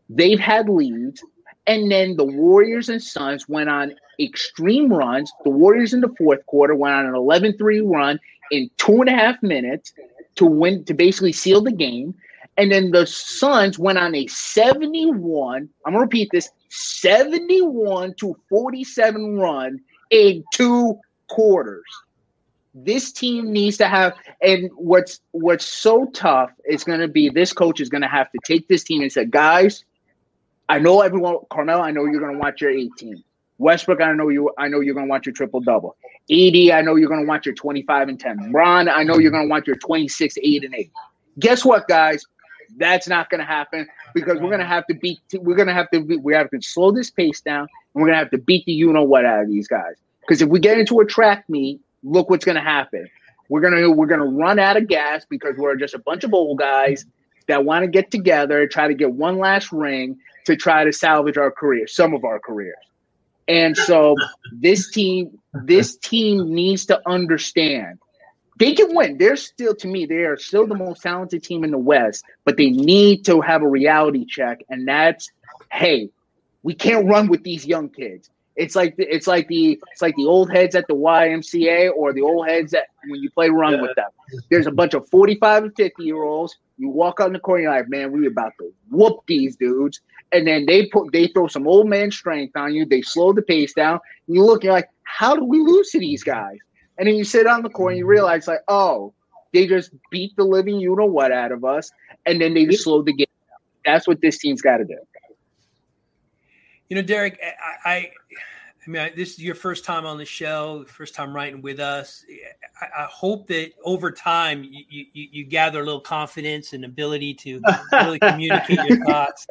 they've had leads. And then the Warriors and Suns went on extreme runs. The Warriors in the fourth quarter went on an 11 3 run in two and a half minutes to win, to basically seal the game. And then the Suns went on a 71, I'm going to repeat this 71 to 47 run in two quarters. This team needs to have, and what's what's so tough is going to be this coach is going to have to take this team and say, guys, I know everyone, Carmelo, I know you're going to watch your 18. Westbrook, I know you. I know you're going to want your triple double. AD, I know you're going to want your 25 and 10. Bron, I know you're going to want your 26, 8 and 8. Guess what, guys? That's not going to happen because we're going to have to beat. We're going to have to. We have to slow this pace down, and we're going to have to beat the you know what out of these guys. Because if we get into a track meet, look what's going to happen. We're gonna we're gonna run out of gas because we're just a bunch of old guys that want to get together, try to get one last ring to try to salvage our career, some of our careers. And so this team, this team needs to understand they can win. They're still, to me, they are still the most talented team in the West, but they need to have a reality check, and that's, hey, we can't run with these young kids. It's like the, it's like the it's like the old heads at the YMCA or the old heads that when you play run with them. There's a bunch of 45 and 50 year olds. You walk out in the corner, you're like, man, we about to whoop these dudes. And then they put they throw some old man strength on you. They slow the pace down. You look, you're like, how do we lose to these guys? And then you sit on the corner, and you mm-hmm. realize like, oh, they just beat the living you know what out of us, and then they just slowed the game. Down. That's what this team's got to do. You know, Derek, I, I, I mean, I, this is your first time on the show, first time writing with us. I, I hope that over time you, you, you, gather a little confidence and ability to really communicate your thoughts.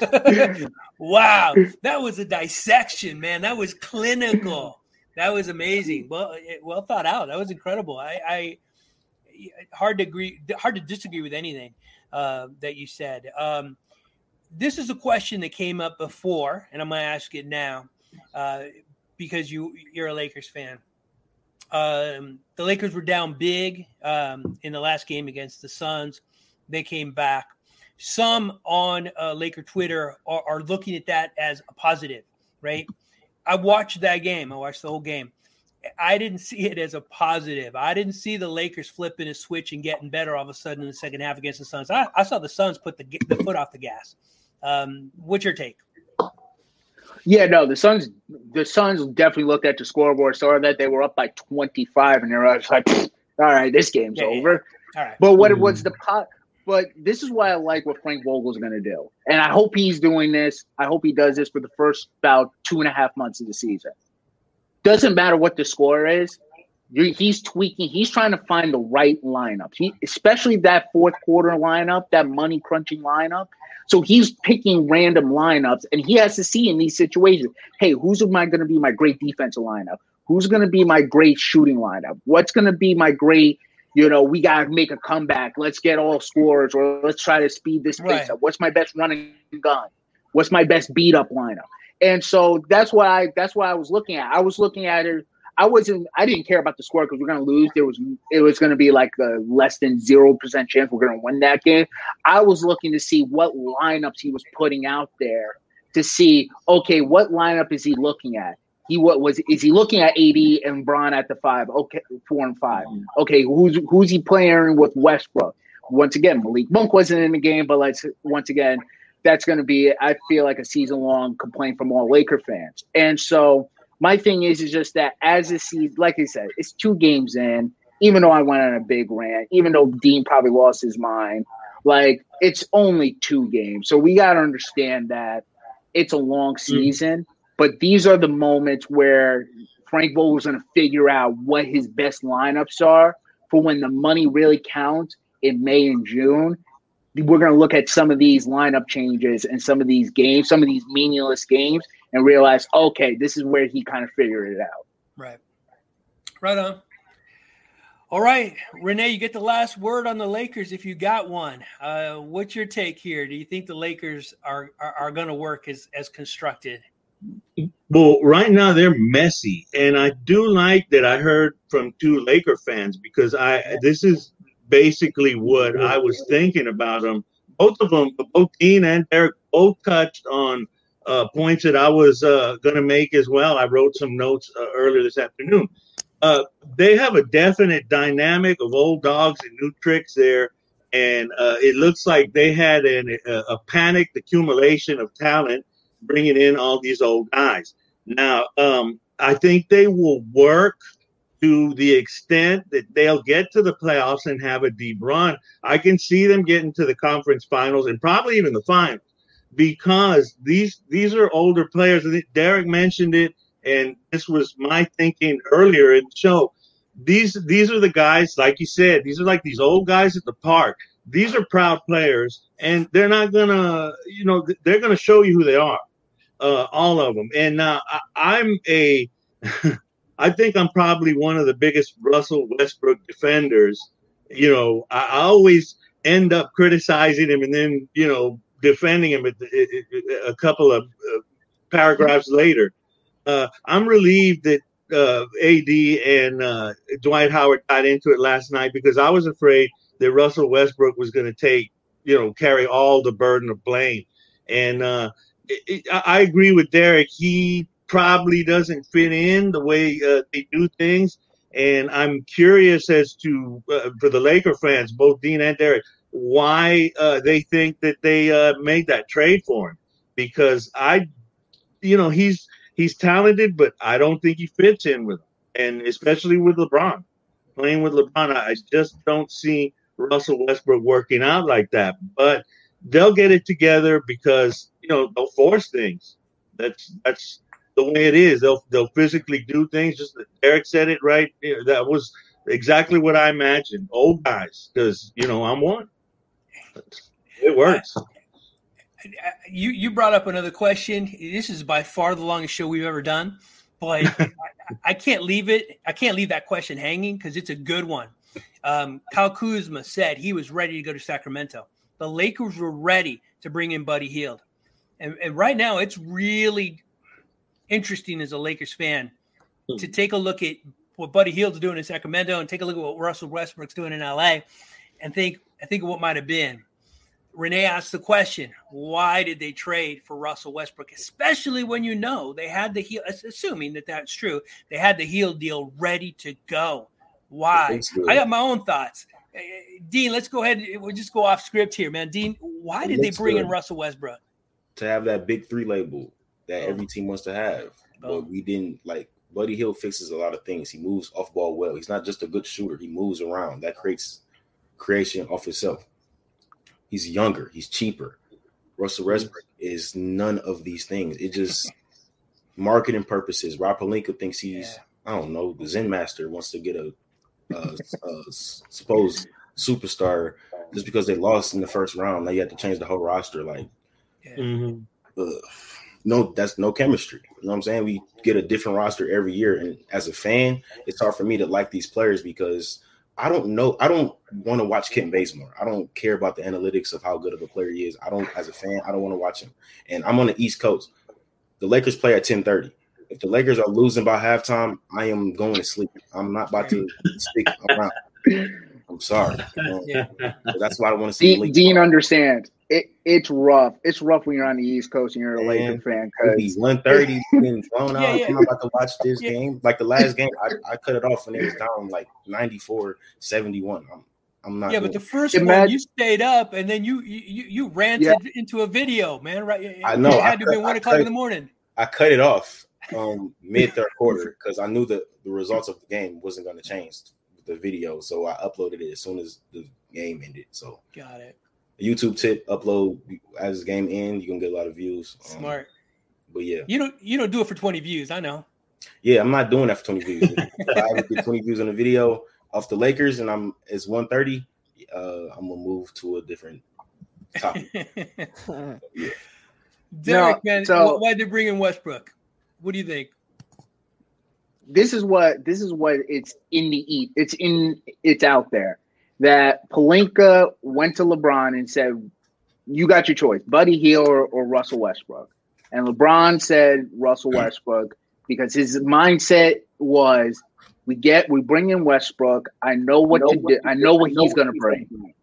wow, that was a dissection, man. That was clinical. That was amazing. Well, well thought out. That was incredible. I, I hard to agree, hard to disagree with anything uh, that you said. Um, this is a question that came up before, and I'm going to ask it now uh, because you you're a Lakers fan. Um, the Lakers were down big um, in the last game against the Suns. They came back. Some on uh, Laker Twitter are, are looking at that as a positive, right? I watched that game. I watched the whole game. I didn't see it as a positive. I didn't see the Lakers flipping a switch and getting better all of a sudden in the second half against the Suns. I, I saw the Suns put the, the foot off the gas. Um, what's your take? Yeah, no, the Suns. The Suns definitely looked at the scoreboard, saw that they were up by twenty five, and they were like, "All right, this game's Yeah, yeah. over." All right. But what it was the pot. But this is why I like what Frank Vogel's going to do, and I hope he's doing this. I hope he does this for the first about two and a half months of the season. Doesn't matter what the score is. He's tweaking. He's trying to find the right lineup. He, especially that fourth quarter lineup, that money crunching lineup. So he's picking random lineups, and he has to see in these situations. Hey, who's am I going to be my great defensive lineup? Who's going to be my great shooting lineup? What's going to be my great you know, we got to make a comeback. Let's get all scores, or let's try to speed this pace Right. up. What's my best running gun? What's my best beat up lineup? And so that's why I that's why I was looking at. I was looking at it. I wasn't. I didn't care about the score because we're going to lose. There was it was going to be like a less than zero percent chance we're going to win that game. I was looking to see what lineups he was putting out there to see. Okay, what lineup is he looking at? He what was is he looking at AD and Bron at the five? Okay, four and five. Okay, who's who's he playing with Westbrook? Once again, Malik Monk wasn't in the game, but let's once again, that's going to be I feel like a season long complaint from all Laker fans. And so my thing is is just that as a season, like I said, it's two games in. Even though I went on a big rant, even though Dean probably lost his mind, like it's only two games, so we got to understand that it's a long mm-hmm. season. But these are the moments where Frank Vogel's going to figure out what his best lineups are for when the money really counts in May and June. We're going to look at some of these lineup changes and some of these games, some of these meaningless games, and realize, okay, this is where he kind of figured it out. Right. Right on. All right, Rene, you get the last word on the Lakers if you got one. Uh, what's your take here? Do you think the Lakers are are, are going to work as as constructed? Well, right now they're messy, and I do like that. I heard from two Laker fans because I this is basically what I was thinking about them. Both of them, both Dean and Derek, both touched on uh, points that I was uh, going to make as well. I wrote some notes uh, earlier this afternoon. Uh, they have a definite dynamic of old dogs and new tricks there, and uh, it looks like they had an, a, a panicked accumulation of talent bringing in all these old guys. Now, um, I think they will work to the extent that they'll get to the playoffs and have a deep run. I can see them getting to the conference finals and probably even the finals because these these are older players. Derek mentioned it, and this was my thinking earlier in the show. These these are the guys, like you said, these are like these old guys at the park. These are proud players, and they're not gonna, you know, they're gonna show you who they are, uh, all of them. And now I, I'm a, I think I'm probably one of the biggest Russell Westbrook defenders. You know, I, I always end up criticizing him and then, you know, defending him a, a couple of uh, paragraphs later. Uh, I'm relieved that uh, AD and uh, Dwight Howard got into it last night because I was afraid that Russell Westbrook was going to take, you know, carry all the burden of blame. And uh, it, I agree with Derek. He probably doesn't fit in the way uh, they do things. And I'm curious as to, uh, for the Laker fans, both Dean and Derek, why uh, they think that they uh, made that trade for him. Because I, you know, he's he's talented, but I don't think he fits in with them, and especially with LeBron. Playing with LeBron, I just don't see Russell Westbrook working out like that. But they'll get it together because you know they'll force things. That's that's the way it is. They'll they'll physically do things. Just Eric said it right. That was exactly what I imagined. Old guys, because you know I'm one. It works. You you brought up another question. This is by far the longest show we've ever done, but I, I can't leave it. I can't leave that question hanging because it's a good one. Um, Kyle Kuzma said he was ready to go to Sacramento. The Lakers were ready to bring in Buddy Hield. And, and right now, it's really interesting as a Lakers fan to take a look at what Buddy Hield's doing in Sacramento and take a look at what Russell Westbrook's doing in LA and think I think of what might have been. Rene asked the question, why did they trade for Russell Westbrook, especially when you know they had the Hield, assuming that that's true, they had the Hield deal ready to go. Why? I got my own thoughts. Uh, Dean, let's go ahead. Eh, we'll just go off script here, man. Dean, why did they bring good. in Russell Westbrook? To have that big three label that oh. every team wants to have. Oh. But we didn't like Buddy Hield fixes a lot of things. He moves off ball well. He's not just a good shooter. He moves around. That creates creation off himself. He's younger. He's cheaper. Russell mm-hmm. Westbrook is none of these things. It just marketing purposes. Rob Pelinka thinks he's yeah. I don't know the Zen master wants to get a, a, a supposed superstar just because they lost in the first round. Now you have to change the whole roster. Like, yeah. mm-hmm. no, that's no chemistry. You know what I'm saying? We get a different roster every year, and as a fan, it's hard for me to like these players because I don't know. I don't want to watch Kent Bazemore. I don't care about the analytics of how good of a player he is. I don't, as a fan, I don't want to watch him. And I'm on the East Coast. The Lakers play at 10:30. If the Lakers are losing by halftime, I am going to sleep. I'm not about to stick around. I'm sorry. Um, yeah. That's why I want to see. Dean, Dean understand. It, it's rough. It's rough when you're on the East Coast and you're a Lakers fan. Because one thirty being thrown out. yeah, yeah. I'm about to watch this yeah. game. Like the last game, I, I cut it off when it was down like 94, 71. I'm, I'm not. Yeah, but the first Imagine, one you stayed up and then you you you ranted yeah. into a video, man. Right? I know. It had I to cut, be one o'clock in the morning. I cut it off um mid third quarter because I knew that the results of the game wasn't going to change the video, so I uploaded it as soon as the game ended. So got it. YouTube tip: upload as the game ends. You can get a lot of views. Um, Smart. Um, but yeah, you don't you don't do it for twenty views. I know. Yeah, I'm not doing that for twenty views. I get twenty views on a video off the Lakers, and I'm it's one thirty. Uh, I'm gonna move to a different topic. yeah. Derek, no, man, so, why did they bring in Westbrook? What do you think? This is what this is what it's in the eat. It's in it's out there that Pelinka went to LeBron and said, "You got your choice, Buddy Hield or, or Russell Westbrook." And LeBron said Russell Westbrook because his mindset was, "We get, we bring in Westbrook. I know what to do. I know what he's going to bring.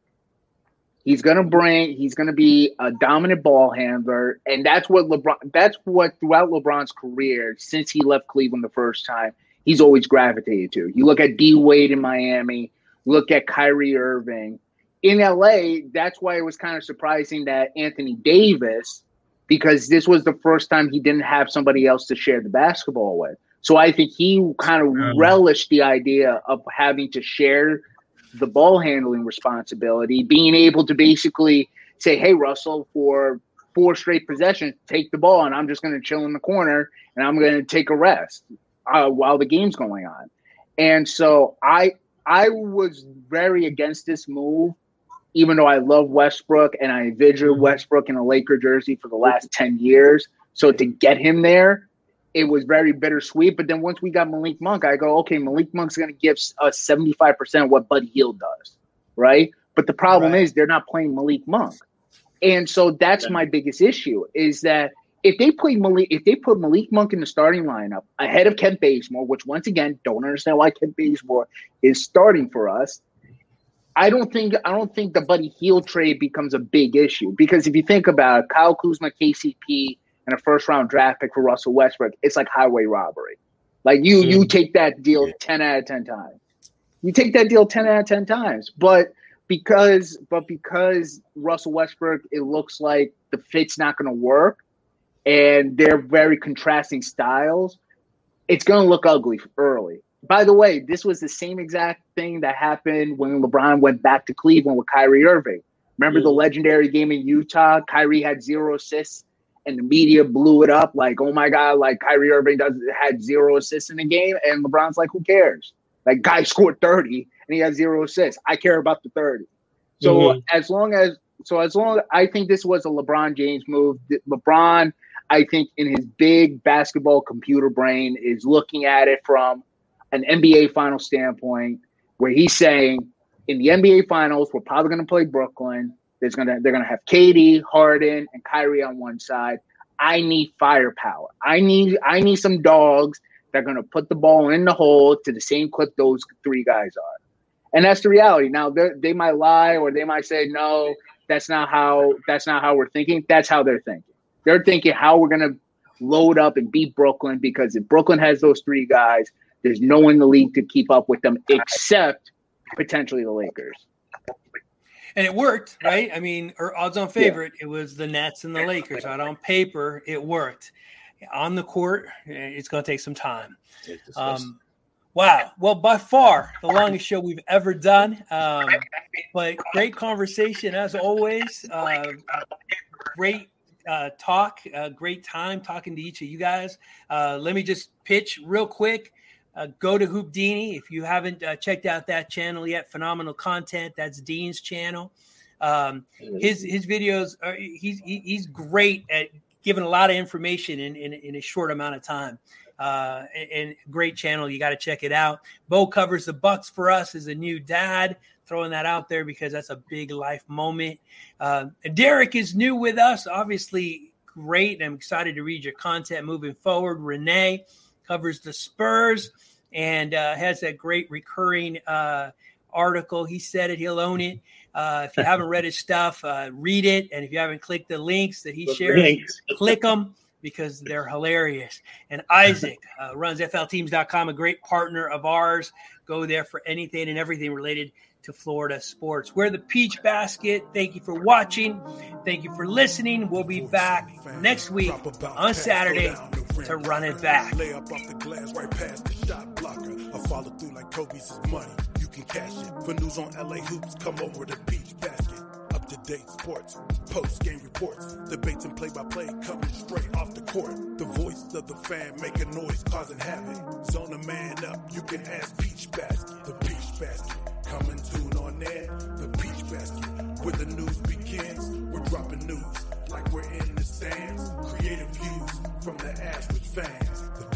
He's going to bring. He's going to be a dominant ball handler, and that's what LeBron. That's what throughout LeBron's career since he left Cleveland the first time." He's always gravitated to. You look at D Wade in Miami Look at Kyrie Irving. In LA, that's why it was kind of surprising that Anthony Davis, because this was the first time he didn't have somebody else to share the basketball with. So I think he kind of um, relished the idea of having to share the ball handling responsibility, being able to basically say, "Hey, Russell, for four straight possessions, take the ball, and I'm just going to chill in the corner and I'm going to take a rest uh, while the game's going on." And so I I was very against this move, even though I love Westbrook and I envisioned mm-hmm. Westbrook in a Laker jersey for the last 10 years. So to get him there, it was very bittersweet. But then once we got Malik Monk, I go, okay, Malik Monk's going to give us 75% of what Buddy Hield does, right? But the problem right. is they're not playing Malik Monk. And so that's my biggest issue is that – if they play Malik, if they put Malik Monk in the starting lineup ahead of Kent Bazemore, which once again don't understand why Kent Bazemore is starting for us, I don't think I don't think the Buddy Hield trade becomes a big issue because if you think about it, Kyle Kuzma, KCP, and a first round draft pick for Russell Westbrook, it's like highway robbery. Like you, mm. you take that deal ten out of ten times. You take that deal ten out of ten times, but because but because Russell Westbrook, it looks like the fit's not going to work and they're very contrasting styles, it's going to look ugly early. By the way, this was the same exact thing that happened when LeBron went back to Cleveland with Kyrie Irving. Remember the legendary game in Utah? Kyrie had zero assists, and the media blew it up like, "Oh my god!" Like Kyrie Irving does had zero assists in the game, and LeBron's like, "Who cares?" Like, guy scored thirty and he has zero assists. I care about the thirty. So mm-hmm. as long as so as long I think this was a LeBron James move. LeBron I think in his big basketball computer brain is looking at it from an NBA final standpoint where he's saying in the NBA Finals, we're probably going to play Brooklyn. There's gonna they're gonna have KD, Harden, and Kyrie on one side. I need firepower. I need I need some dogs that are gonna put the ball in the hole to the same clip those three guys are. And that's the reality. Now they might lie or they might say no, that's not how that's not how we're thinking. That's how they're thinking. They're thinking how we're gonna load up and beat Brooklyn because if Brooklyn has those three guys, there's no one in the league to keep up with them except potentially the Lakers. And it worked, right? I mean, or odds on favorite, yeah. it was the Nets and the Lakers. Out on paper, it worked. On the court, it's going to take some time. Um, wow. Well, by far the longest show we've ever done. Um, but great conversation as always. Uh, great uh, talk. Uh, great time talking to each of you guys. Uh, let me just pitch real quick. Uh, go to HoopDini if you haven't uh, checked out that channel yet. Phenomenal content. That's Dean's channel. Um, his his videos are he's he's great at giving a lot of information in in, in a short amount of time. Uh, and, and great channel. You got to check it out. Beau covers the Bucks for us as a new dad. Throwing that out there because that's a big life moment. Uh, Derek is new with us. Obviously, great. I'm excited to read your content moving forward. Rene covers the Spurs and uh, has that great recurring uh, article. He said it, he'll own it. Uh, if you haven't read his stuff, uh, read it. And if you haven't clicked the links that he the shares, links. click them because they're hilarious. And Isaac uh, runs FLTeams.com, a great partner of ours. Go there for anything and everything related to Florida sports. We're the Peach Basket. Thank you for watching. Thank you for listening. We'll be back next week on Saturday to run it back. Lay up off the glass right past the shot blocker. I follow through like Kobe's money. You can cash it. For news on LA hoops, come over to Peach Basket. Up to date sports, post game reports, debates and play by play coming straight off the court. The voice of the fan making noise, causing havoc. Zone a man up, you can ask Peach Basket. The Peach Basket, coming soon on air. The Peach Basket, where the news begins. We're dropping news like we're in the stands. Creative views from the average fans. The